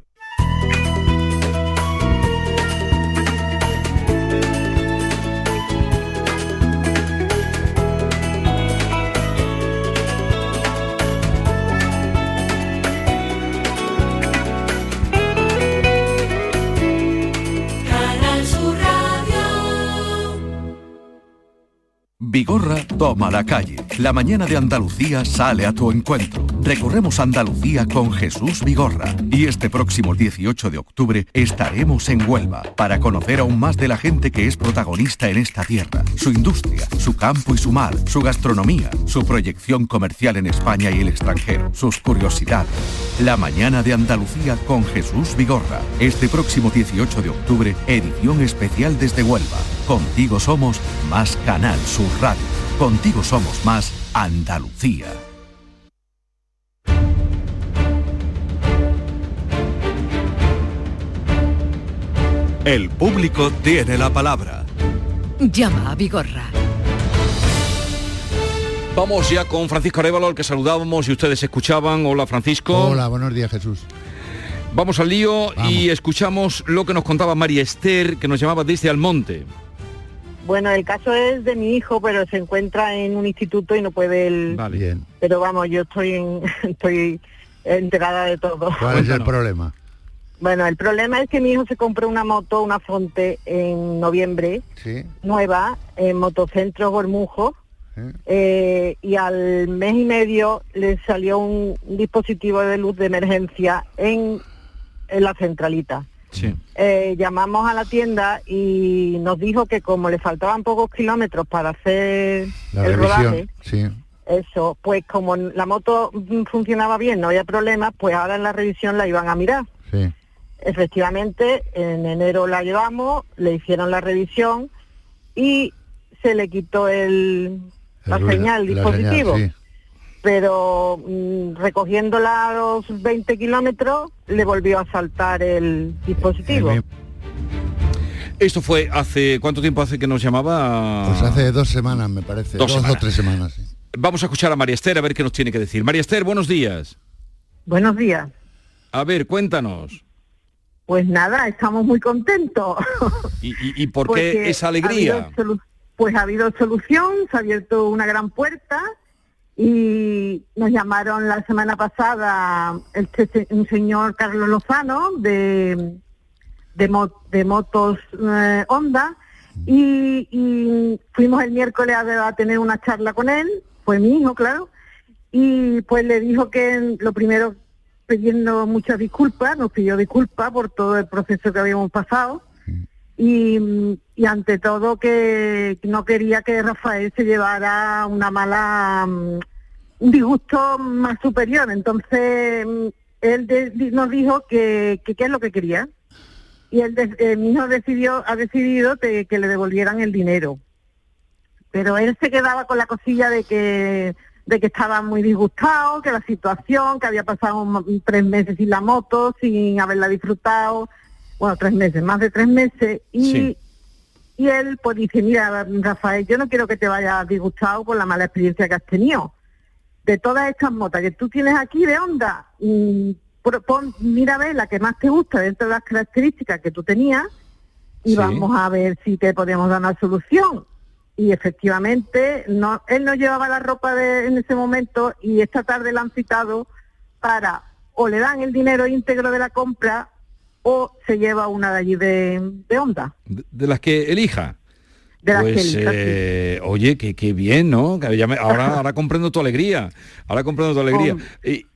Vigorra toma la calle. La mañana de Andalucía sale a tu encuentro. Recorremos Andalucía con Jesús Vigorra. Y este próximo 18 de octubre estaremos en Huelva para conocer aún más de la gente que es protagonista en esta tierra. Su industria, su campo y su mar, su gastronomía, su proyección comercial en España y el extranjero, sus curiosidades. La mañana de Andalucía con Jesús Vigorra. Este próximo 18 de octubre, edición especial desde Huelva. Contigo somos más Canal Sur Radio. Contigo somos más Andalucía. El público tiene la palabra. Llama a Vigorra. Vamos ya con Francisco Arevalo, al que saludábamos y ustedes escuchaban. Hola Francisco. Hola, buenos días Jesús. Vamos al lío y escuchamos lo que nos contaba María Esther, que nos llamaba desde Almonte. Bueno, el caso es de mi hijo, pero se encuentra en un instituto y no puede él. Vale. Bien. Pero vamos, yo estoy en- estoy enterada de todo. ¿Cuál es el problema? Bueno, el problema es que mi hijo se compró una moto, una Fonte, en noviembre, Sí. nueva, en Motocentro Gormujo, eh, y al mes y medio le salió un dispositivo de luz de emergencia en, en la centralita. Sí. Eh, llamamos a la tienda y nos dijo que como le faltaban pocos kilómetros para hacer La el rodaje, revisión. Sí. eso, pues como la moto mm, funcionaba bien, no había problema, pues ahora en la revisión la iban a mirar. Sí. Efectivamente, en enero la llevamos, le hicieron la revisión y se le quitó el, la El señal, el la dispositivo. señal, Pero mm, recogiéndola a los 20 kilómetros, le volvió a saltar el dispositivo. Esto fue hace cuánto tiempo hace que nos llamaba. Pues hace dos semanas, me parece. Dos Dos, semanas. o tres semanas. sí. Vamos a escuchar a María Esther a ver qué nos tiene que decir. María Esther, buenos días. Buenos días. A ver, cuéntanos. Pues nada, estamos muy contentos. ¿Y, y- y por Porque qué esa alegría? pues ha habido solución, se ha abierto una gran puerta Y nos llamaron la semana pasada che- un señor Carlos Lozano de, de, mo- de motos eh, Honda y, fuimos el miércoles a, tener una charla con él, fue mi hijo, claro, y pues le dijo que lo primero pidiendo muchas disculpas, nos pidió disculpas por todo el proceso que habíamos pasado y, y ante todo que no quería que Rafael se llevara una mala disgusto más superior. Entonces mm, él de- nos dijo que que qué es lo que quería. Y él de- eh, mi hijo decidió ha decidido de que le devolvieran el dinero. Pero él se quedaba con la cosilla de que de que estaba muy disgustado, que la situación, que había pasado un- tres meses sin la moto, sin haberla disfrutado, bueno, tres meses, más de tres meses, y, Sí. y él pues dice, mira, Rafael, yo no quiero que te vayas disgustado por la mala experiencia que has tenido. De todas estas motas que tú tienes aquí de onda, mm, pro- pon- mira a ver la que más te gusta dentro de las características que tú tenías y Sí. vamos a ver si te podemos dar una solución. Y efectivamente, no, él no llevaba la ropa de, en ese momento y esta tarde la han citado para o le dan el dinero íntegro de la compra o se lleva una de allí de, de onda. De, de las que elija. De las pues, eh, oye, que, que bien, ¿no? Ahora, ahora comprendo tu alegría. Ahora comprendo tu alegría.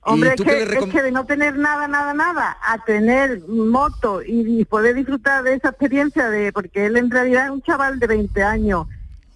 Hombre, Y- es que, qué le es recom- que de no tener nada, nada, nada, a tener moto y, y poder disfrutar de esa experiencia de, porque él en realidad es un chaval de 20 años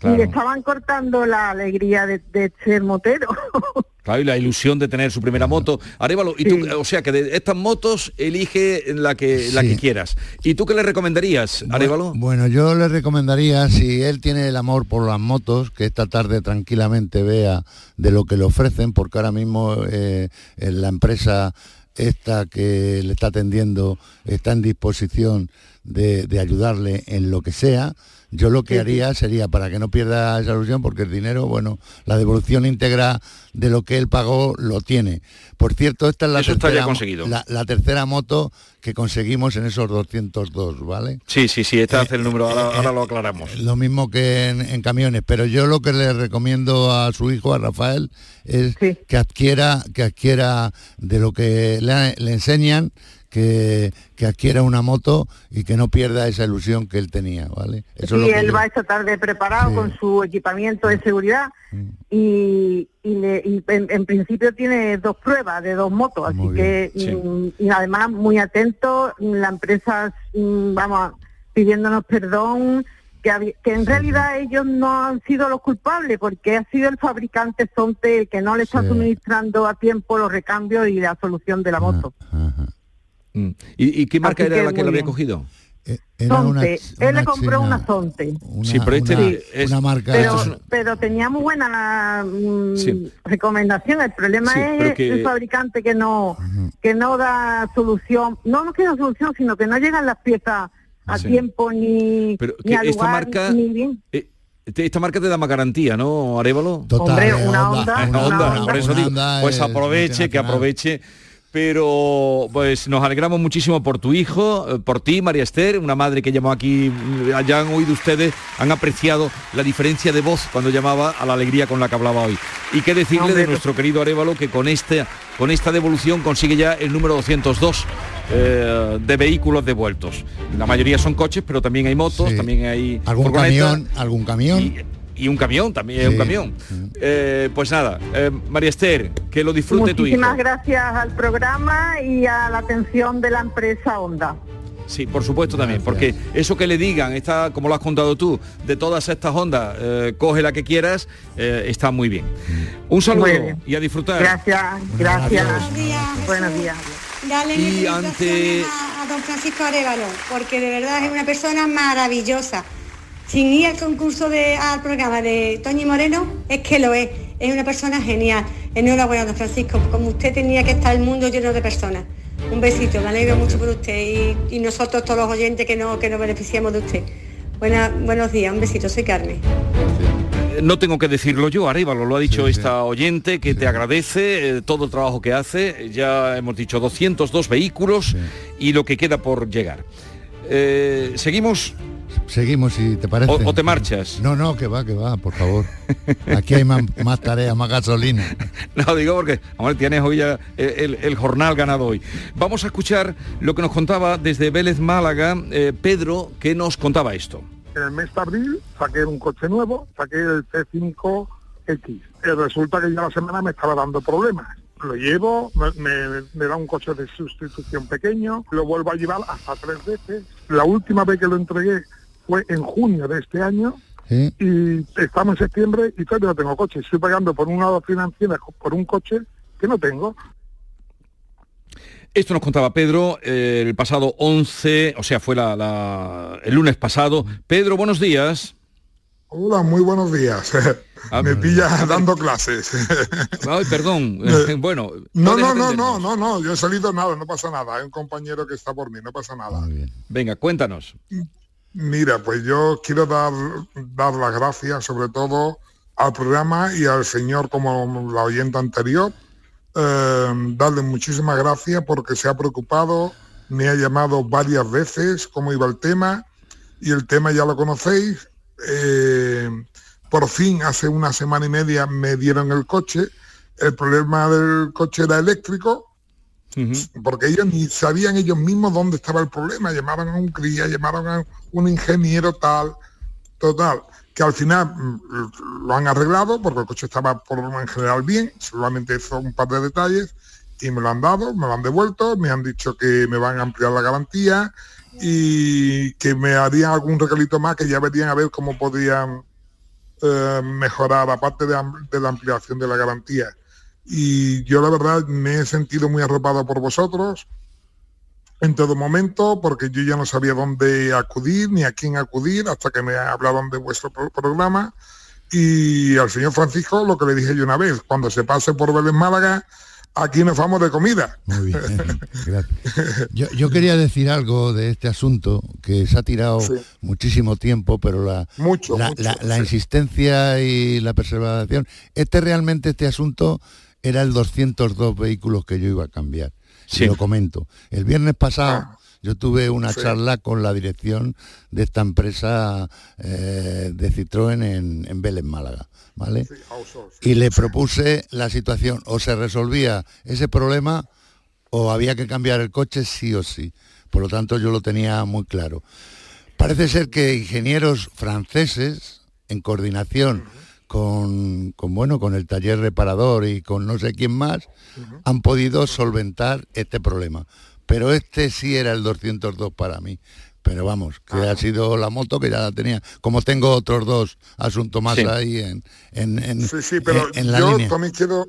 y le estaban cortando la alegría de, de ser motero. Claro, y la ilusión de tener su primera moto. Arévalo, y tú, o sea, que de estas motos elige la que, la que quieras. ¿Y tú qué le recomendarías, Arévalo? Bueno, yo le recomendaría, si él tiene el amor por las motos, que esta tarde tranquilamente vea de lo que le ofrecen, porque ahora mismo eh, en la empresa esta que le está atendiendo está en disposición de, de ayudarle en lo que sea. Yo lo que Sí, sí. haría sería, para que no pierda esa ilusión, porque el dinero, bueno, la devolución íntegra de lo que él pagó lo tiene. Por cierto, esta es la, Eso tercera, conseguido. la, la tercera moto que conseguimos en esos 202, ¿vale? Sí, sí, sí, este hace el número, ahora, ahora lo aclaramos. Lo mismo que en, en camiones, pero yo lo que le recomiendo a su hijo, a Rafael, es que adquiera, que adquiera de lo que le, le enseñan, que, que adquiera una moto y que no pierda esa ilusión que él tenía, ¿vale? Eso es Sí, lo que él yo- va esta tarde preparado con su equipamiento de seguridad y, y le- y en, en principio tiene dos pruebas de dos motos, así que y además muy atento, la empresa mm, vamos pidiéndonos perdón que, en realidad ellos no han sido los culpables porque ha sido el fabricante Sonte el que no le está Sí. suministrando a tiempo los recambios y la solución de la moto. Mm. ¿Y, y qué marca Así era que la que le había cogido? Era una él le una compró china, una Sonte. sí, pero este una- es- una marca- pero, es pero tenía muy buena mm, Sí. recomendación. El problema Sí, es que- el fabricante que no que no da solución. No, no que da solución, sino que no llegan las piezas a Sí. tiempo ni, Pero ni que al esta lugar, marca- ni bien. Eh, Esta marca te da más garantía, ¿no, Arévalo? Total, Hombre, eh, una Honda, una una Honda, por eso una digo, pues es aproveche, que aproveche. Pero pues nos alegramos muchísimo por tu hijo, eh, por ti, María Esther, una madre que llamó aquí, mm, ya han oído ustedes, han apreciado la diferencia de voz cuando llamaba a la alegría con la que hablaba hoy. Y qué decirle Hombre, de nuestro querido Arévalo que con este, con esta devolución consigue ya el número 202 eh, de vehículos devueltos. La mayoría son coches, pero también hay motos, Sí. también hay algún camión, algún camión. y un camión, también un camión. Eh, pues nada, eh, María Esther, que lo disfrute tu hijo. Muchísimas gracias al programa y a la atención de la empresa Honda. Sí, por supuesto también, porque eso que le digan, está, como lo has contado tú, de todas estas ondas, eh, coge la que quieras, eh, está muy bien. Un saludo bien. y a disfrutar. Gracias, gracias. Buenos días. Buenos días. Dale Y ante- a, a don Francisco Arevalo, porque de verdad es una persona maravillosa. Sin ir al concurso de, al programa de Toñi Moreno, es que lo es. Es una persona genial. Enhorabuena, don Francisco. Como usted tenía que estar el mundo lleno de personas. Un besito, me alegro mucho por usted y, y nosotros todos los oyentes que, no, que nos beneficiamos de usted. Buena- buenos días, un besito, soy Carmen. Eh, No tengo que decirlo yo, Arévalo, lo ha dicho esta oyente que te agradece eh, todo el trabajo que hace. Ya hemos dicho 202 vehículos y lo que queda por llegar. Eh, seguimos seguimos si te parece. O, o te marchas. No, no, que va, que va, por favor. Aquí hay más, más tareas, más gasolina. No, digo porque, hombre, tienes hoy ya el, el- el jornal ganado hoy. Vamos a escuchar lo que nos contaba desde Vélez, Málaga, eh, Pedro, que nos contaba esto. En el mes de abril saqué un coche nuevo, saqué el C5X. Y resulta que ya la semana me estaba dando problemas. Lo llevo, me, me- me da un coche de sustitución pequeño, lo vuelvo a llevar hasta tres veces. La última vez que lo entregué fue en junio de este año ¿Sí? y estamos en septiembre y todavía no tengo coche. Estoy pagando por una financiera por un coche que no tengo. Esto nos contaba Pedro eh, el pasado 11, o sea, fue la- la- el lunes pasado. Pedro, buenos días. Hola, muy buenos días. me pillas dando clases. Ay, perdón. Bueno. No, no, no, no, no, no, yo he salido nada, no pasa nada. Hay un compañero que está por mí, no pasa nada. Venga, cuéntanos. Mira, pues yo quiero dar, dar las gracias sobre todo al programa y al señor como la oyente anterior. eh, darle muchísimas gracias porque se ha preocupado, me ha llamado varias veces cómo iba el tema y el tema ya lo conocéis. Eh, por fin, hace una semana y media me dieron el coche. El problema del coche era eléctrico, porque ellos ni sabían ellos mismos dónde estaba el problema. Llamaron a un cría, llamaron a un ingeniero tal, total, que al final mm, lo han arreglado porque el coche estaba por lo en general bien, solamente hizo un par de detalles y me lo han dado, me lo han devuelto, me han dicho que me van a ampliar la garantía y que me harían algún regalito más que ya verían a ver cómo podían eh, mejorar aparte de, de la ampliación de la garantía. Y yo la verdad me he sentido muy arropado por vosotros en todo momento porque yo ya no sabía dónde acudir ni a quién acudir hasta que me hablaron de vuestro pro- programa y al señor Francisco lo que le dije yo una vez, cuando se pase por Vélez Málaga, aquí nos vamos de comida. Muy bien, gracias. Yo, yo quería decir algo de este asunto que se ha tirado muchísimo tiempo, pero la, Mucho, la, mucho, la- la sí. insistencia y la perseveración, este realmente, este asunto era el 202 vehículos que yo iba a cambiar. Sí. Y lo comento. El viernes pasado Ah. yo tuve una Sí. charla con la dirección de esta empresa eh, de Citroën en, en Vélez, Málaga. ¿vale? y le propuse la situación, o se resolvía ese problema o había que cambiar el coche sí o sí. Por lo tanto, yo lo tenía muy claro. Parece ser que ingenieros franceses, en coordinación con, con, bueno, con el taller reparador y con no sé quién más, han podido solventar este problema. Pero este sí era el 202 para mí. Pero vamos, que ha sido la moto que ya la tenía. Como tengo otros dos asuntos más Sí. ahí en, en, en- Sí, sí, pero en- en la yo línea. también quiero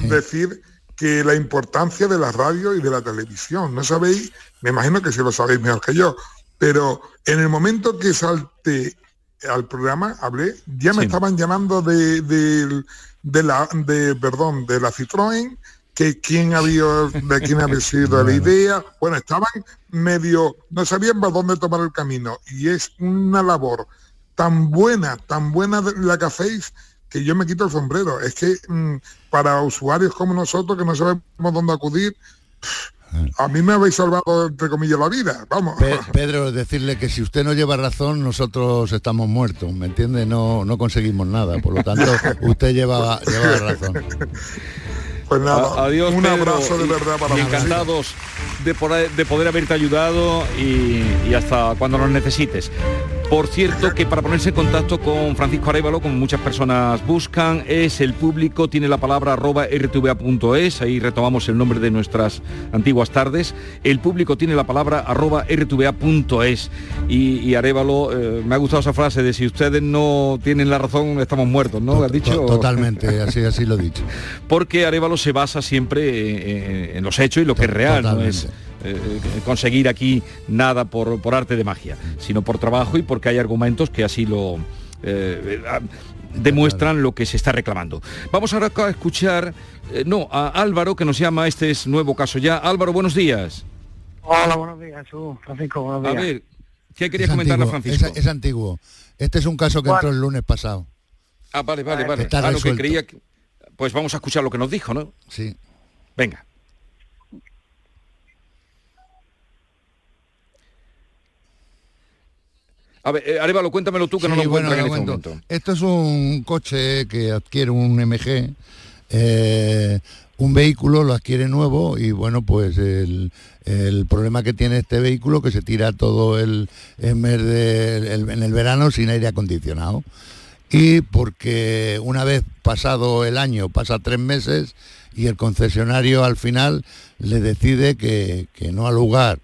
decir que la importancia de la radio y de la televisión, no sabéis, me imagino que si lo sabéis mejor que yo, pero en el momento que salté al programa, hablé, ya me Sí. estaban llamando de, de, de la, de, perdón, de la Citroën, que quién había, de quién había sido la idea, bueno, estaban medio, no sabían por dónde tomar el camino, y es una labor tan buena, tan buena la que hacéis, que yo me quito el sombrero. Es que mm, para usuarios como nosotros, que no sabemos dónde acudir, a mí me habéis salvado, entre comillas, la vida. Vamos. Pe- Pedro, decirle que si usted no lleva razón, nosotros estamos muertos, ¿me entiende? No, no conseguimos nada, por lo tanto, usted lleva, lleva razón. Pues nada, A- adiós, un Pedro, abrazo de y- verdad para y encantados de poder, de poder haberte ayudado y, y hasta cuando nos necesites. Por cierto, que para ponerse en contacto con Francisco Arevalo, como muchas personas buscan, es el público, tiene la palabra arroba rtva.es, ahí retomamos el nombre de nuestras antiguas tardes. El público tiene la palabra arroba rtva.es. Y, y Arevalo, eh, me ha gustado esa frase de si ustedes no tienen la razón, estamos muertos, ¿no? ¿Has dicho? To- Totalmente, así, así lo he dicho. porque Arevalo se basa siempre eh, en los hechos y lo que es real, no es eh, conseguir aquí nada por, por arte de magia, sino por trabajo y porque hay argumentos que así lo eh, ah, demuestran lo que se está reclamando. Vamos ahora a escuchar, eh, no, a Álvaro que nos llama, este es nuevo caso ya. Álvaro, buenos días. Hola, buenos días, Jesús. Francisco, buenos A días. ver, ¿qué querías a antiguo, Francisco? Es, es antiguo. Este es un caso que Bueno. entró el lunes pasado. Ah, vale, vale, vale. Está Ah, no, que creía que- Pues vamos a escuchar lo que nos dijo, ¿no? Sí. Venga. A ver, eh, Arevalo, cuéntamelo tú que no lo bueno, en este momento. Esto es un coche que adquiere un MG, eh, un vehículo lo adquiere nuevo y bueno, pues el, el problema que tiene este vehículo que se tira todo el, el mes de- el- en el verano sin aire acondicionado. Y porque una vez pasado el año, pasa tres meses y el concesionario al final le decide que, que no al lugar,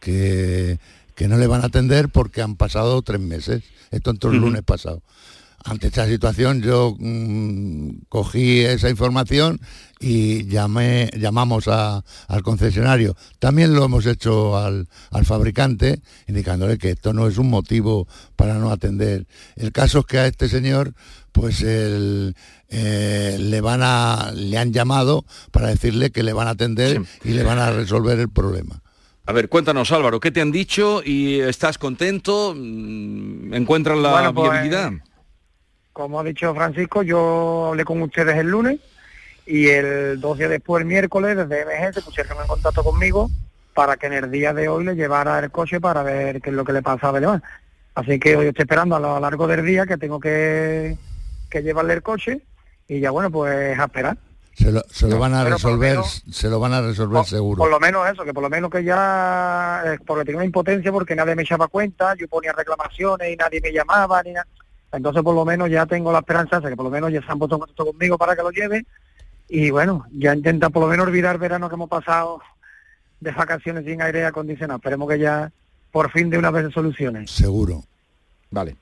que, que no le van a atender porque han pasado tres meses. Esto entró el lunes pasado. Ante esta situación yo mm, cogí esa información y llamé, llamamos a- al concesionario. También lo hemos hecho al, al fabricante, indicándole que esto no es un motivo para no atender. El caso es que a este señor, pues el, eh, le van a, le han llamado para decirle que le van a atender y le van a resolver el problema. A ver, cuéntanos Álvaro, ¿qué te han dicho y estás contento? Mm, ¿Encuentras la Bueno, pues, viabilidad? Como ha dicho Francisco, yo hablé con ustedes el lunes y el dos días después, el miércoles, desde MG se pusieron en contacto conmigo para que en el día de hoy le llevara el coche para ver qué es lo que le pasaba a León. Así que hoy estoy esperando a lo largo del día que tengo que, que llevarle el coche y ya bueno, pues a esperar. Se lo, se lo van a resolver, menos- se lo van a resolver seguro. Por lo menos eso, que por lo menos que ya, eh, porque tenía una impotencia porque nadie me echaba cuenta, yo ponía reclamaciones y nadie me llamaba, ni nada. Entonces por lo menos ya tengo la esperanza de que por lo menos ya se han puesto en contacto conmigo para que lo lleve y bueno, ya intenta por lo menos olvidar el verano que hemos pasado de vacaciones sin aire acondicionado. Esperemos que ya por fin de una vez se solucione. Seguro. Vale.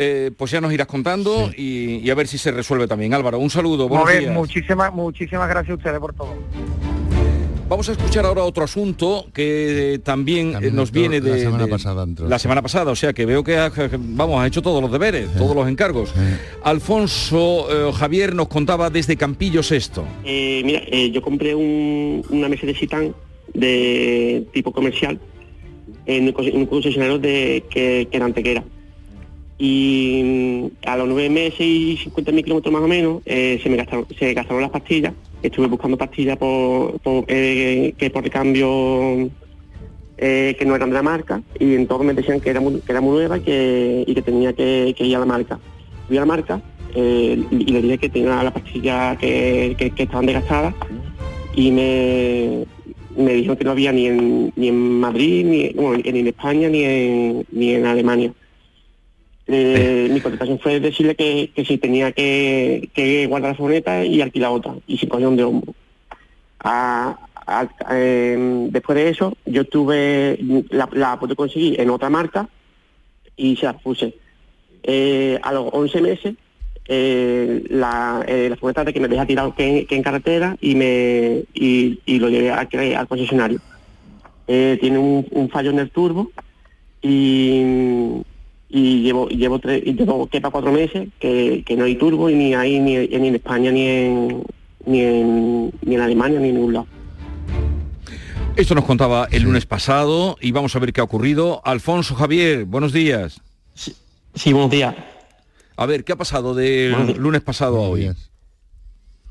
Eh, pues ya nos irás contando y, y a ver si se resuelve también. Álvaro, un saludo, buenos días. muchísimas, muchísimas gracias a ustedes por todo. Vamos a escuchar ahora otro asunto que eh, también, eh, nos entró viene de la semana de- pasada entró, la sí. semana pasada, o sea que veo que ha, vamos ha hecho todos los deberes, todos los encargos. Alfonso eh, Javier nos contaba desde Campillos esto. Eh, mira, eh, yo compré un- una Mercedes Citan de tipo comercial en un conce- en un concesionario de, que, que era Antequera. Y mm, a los nueve meses y 50 mil kilómetros más o menos eh, se me gastaron, se gastaron las pastillas. Estuve buscando pastillas por, por, eh, que por cambio eh, que no eran de la marca y entonces me decían que era muy, que era muy nueva y que, y que tenía que, que ir a la marca. Fui a la marca eh, y le dije que tenía las pastillas que, que- que estaban desgastadas y me, me dijeron que no había ni en, ni en Madrid, ni, bueno, ni en España, ni en, ni en Alemania. Eh, mi contestación fue decirle que, que si tenía que, que guardar la furgoneta y alquilar otra, y sin cojón de hombro. A- a- eh, después de eso, yo tuve, la, la pude conseguir en otra marca y se la puse. Eh, a los 11 meses, eh, la, la furgoneta de que me deja tirado que, que en carretera y me y, y lo llevé a- al concesionario. Tiene un, un fallo en el turbo y, y llevo llevo tres, y llevo que para cuatro meses que, que no hay turbo y ni hay ni, ni en España ni en ni en, ni en Alemania ni en ningún lado. Esto nos contaba el lunes pasado y vamos a ver qué ha ocurrido. Alfonso Javier, buenos días. Sí, buenos días. A ver, ¿qué ha pasado del lunes pasado a hoy?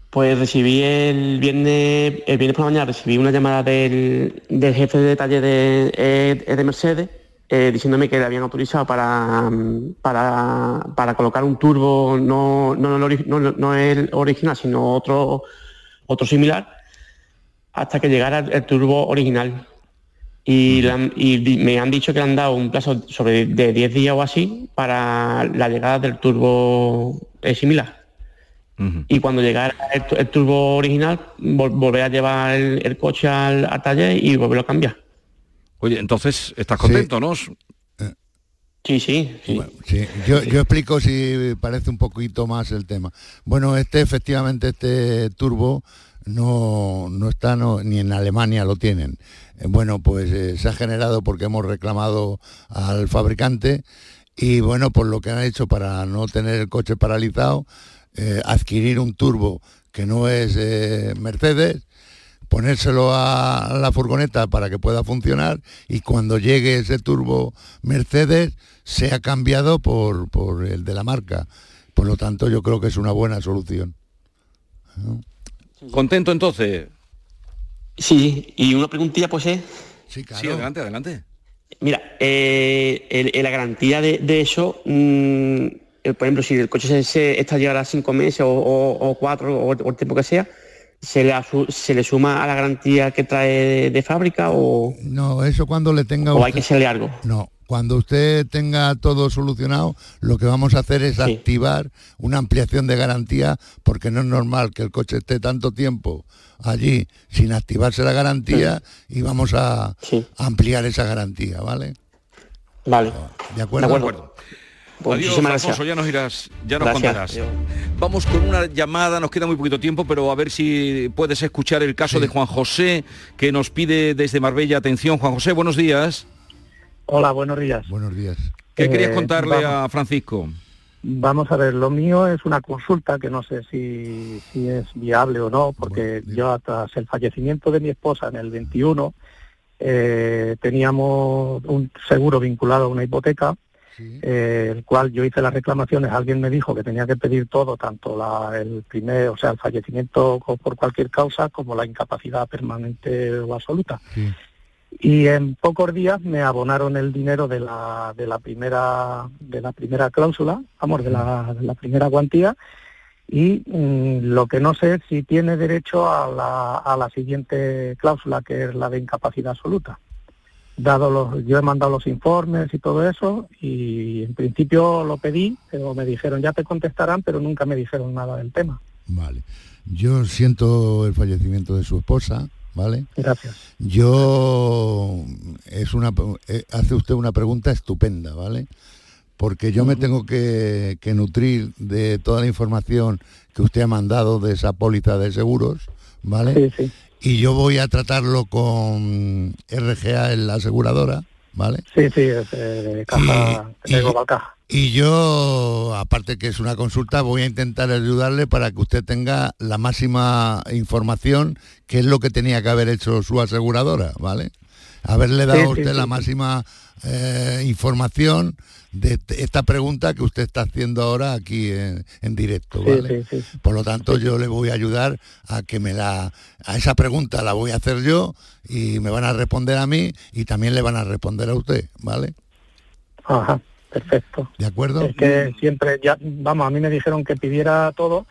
Pues recibí el viernes, el viernes por la mañana recibí una llamada del, del jefe de detalle de, eh, de Mercedes eh, diciéndome que le habían autorizado para, mm, para, para colocar un turbo, no, no, no, no el original, sino otro, otro similar, hasta que llegara el, turbo original. Y, me han dicho que le han dado un plazo sobre de 10 días o así para la llegada del turbo eh, similar y cuando llegara el, tu- el turbo original vol- volver a llevar el, el coche al, al taller y volverlo a cambiar. Oye, entonces estás contento, ¿no? Sí, sí, sí. Sí, yo, yo explico si parece un poquito más el tema. Bueno, este efectivamente, este turbo no, no está no- ni en Alemania lo tienen. Eh, Bueno, pues eh, se ha generado porque hemos reclamado al fabricante y bueno, por lo que han hecho para no tener el coche paralizado, eh, adquirir un turbo que no es eh, Mercedes, ponérselo a la furgoneta para que pueda funcionar y cuando llegue ese turbo Mercedes sea cambiado por, por el de la marca. Por lo tanto, yo creo que es una buena solución. ¿Contento entonces? Sí, y una preguntilla pues es... Sí, adelante, adelante. Mira, eh, el- el- la garantía de, de eso, mm, por ejemplo, si el coche se, se está llegará cinco meses o, o- o cuatro o, o el tiempo que sea, ¿se le, se le suma a la garantía que trae de, de fábrica o, No, eso cuando le tenga o hay que hacerle algo? No, cuando usted tenga todo solucionado, lo que vamos a hacer es activar una ampliación de garantía, porque no es normal que el coche esté tanto tiempo allí sin activarse la garantía y vamos a ampliar esa garantía, ¿vale? Vale. ¿De acuerdo? De acuerdo. Pues Adiós, muchísimas Alfonso, gracias. ya nos irás, ya nos Gracias. contarás. Vamos con una llamada, nos queda muy poquito tiempo, pero a ver si puedes escuchar el caso de Juan José, que nos pide desde Marbella atención. Juan José, buenos días. Hola, buenos días. Buenos días. ¿Qué Eh, querías contarle vamos. a Francisco? Vamos a ver, lo mío es una consulta que no sé si, si es viable o no, porque yo tras el fallecimiento de mi esposa en el 21 eh, teníamos un seguro vinculado a una hipoteca, eh, el cual yo hice las reclamaciones, alguien me dijo que tenía que pedir todo, tanto la, el primer, o sea, el fallecimiento por cualquier causa como la incapacidad permanente o absoluta. Y en pocos días me abonaron el dinero de la, de la primera de la primera cláusula, vamos, de la, de la primera cuantía, y mm, lo que no sé es si tiene derecho a la, a la siguiente cláusula, que es la de incapacidad absoluta. Dado los, yo he mandado los informes y todo eso, y en principio lo pedí, pero me dijeron ya te contestarán, pero nunca me dijeron nada del tema. Vale. Yo siento el fallecimiento de su esposa, ¿vale? Gracias. Yo es una eh, hace usted una pregunta estupenda, ¿vale? Porque yo me tengo que, que nutrir de toda la información que usted ha mandado de esa póliza de seguros, ¿vale? Sí, sí. Y yo voy a tratarlo con RGA en la aseguradora, ¿vale? Sí, sí, es eh, caja, de Global Caja. Y yo, aparte que es una consulta, voy a intentar ayudarle para que usted tenga la máxima información, que es lo que tenía que haber hecho su aseguradora, ¿vale? Haberle dado Sí, a usted sí, la sí. máxima eh, información de esta pregunta que usted está haciendo ahora aquí en, en directo, ¿vale? sí, sí. Por lo tanto, yo le voy a ayudar a que me la... A esa pregunta la voy a hacer yo y me van a responder a mí y también le van a responder a usted, ¿vale? Ajá, perfecto. ¿De acuerdo? Es que siempre, ya, vamos, a mí me dijeron que pidiera todo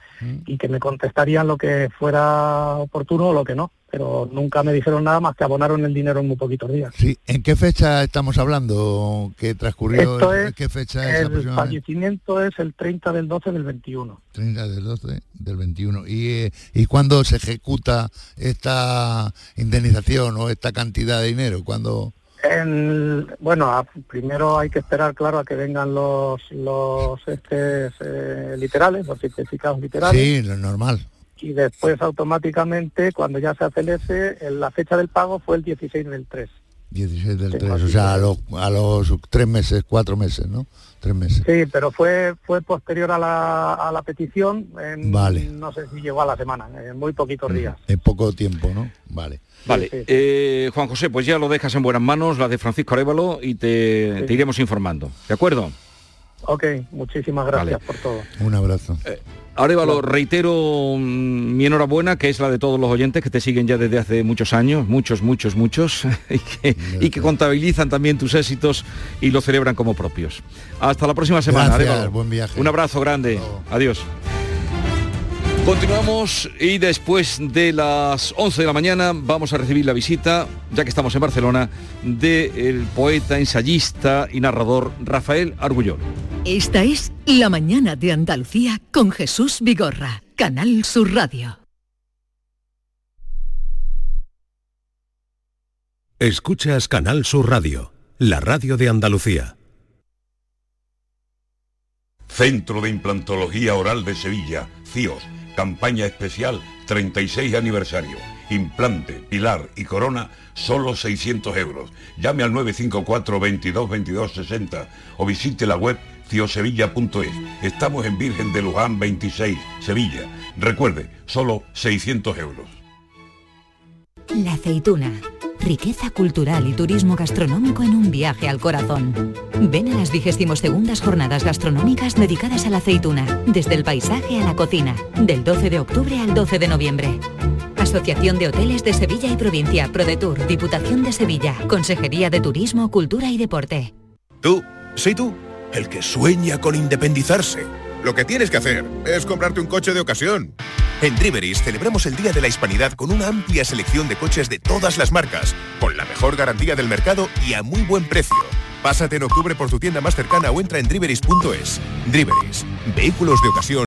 y que me contestarían lo que fuera oportuno o lo que no, pero nunca me dijeron nada más que abonaron el dinero en muy poquitos días. Sí, ¿en qué fecha estamos hablando? ¿Qué transcurrió? Esto ¿En es, qué fecha es el fallecimiento es el 30 del 12 del 21. 30 del 12 del 21. ¿Y, eh, ¿Y cuándo se ejecuta esta indemnización o esta cantidad de dinero? ¿Cuándo? En- bueno, a- primero hay que esperar, claro, a que vengan los los este, eh, literales, los certificados literales. Sí, lo normal. Y después automáticamente cuando ya se hace el S, la fecha del pago fue el 16 del 3. 16 del Sí, 3, o sea, a los, a los tres meses, cuatro meses, ¿no? Tres meses. Sí, pero fue fue posterior a la, a la petición, en- Vale. no sé si llegó a la semana, en muy poquitos días. En poco tiempo, ¿no? Vale. Vale, eh, Juan José, pues ya lo dejas en buenas manos, la de Francisco Arévalo, y te, Sí. te iremos informando. ¿De acuerdo? Ok, muchísimas gracias por todo. Un abrazo. Arévalo, reitero mm, mi enhorabuena, que es la de todos los oyentes que te siguen ya desde hace muchos años, muchos, muchos, muchos, y que, y que contabilizan también tus éxitos y lo celebran como propios. Hasta la próxima semana, Gracias, buen viaje. Un abrazo grande. Adiós. Continuamos y después de las 11 de la mañana vamos a recibir la visita, ya que estamos en Barcelona, del poeta, ensayista y narrador Rafael Argullón. Esta es La mañana de Andalucía con Jesús Vigorra, Canal Sur Radio. Escuchas Canal Sur Radio, la radio de Andalucía. Centro de Implantología Oral de Sevilla, CIOS, campaña especial 36 aniversario. Implante, pilar y corona, solo 600 euros. Llame al 954 22 22 60 o visite la web ciosevilla.es. Estamos en Virgen de Luján 26, Sevilla. Recuerde, solo 600 euros. La aceituna. Riqueza cultural y turismo gastronómico en un viaje al corazón. Ven a las 22 segundas jornadas gastronómicas dedicadas a la aceituna, desde el paisaje a la cocina, del 12 de octubre al 12 de noviembre. Asociación de Hoteles de Sevilla y Provincia, ProDetour, Diputación de Sevilla, Consejería de Turismo, Cultura y Deporte. Tú, sí tú, el que sueña con independizarse. Lo que tienes que hacer es comprarte un coche de ocasión. En Driveris celebramos el Día de la Hispanidad con una amplia selección de coches de todas las marcas, con la mejor garantía del mercado y a muy buen precio. Pásate en octubre por tu tienda más cercana o entra en driveris.es. Driveris, vehículos de ocasión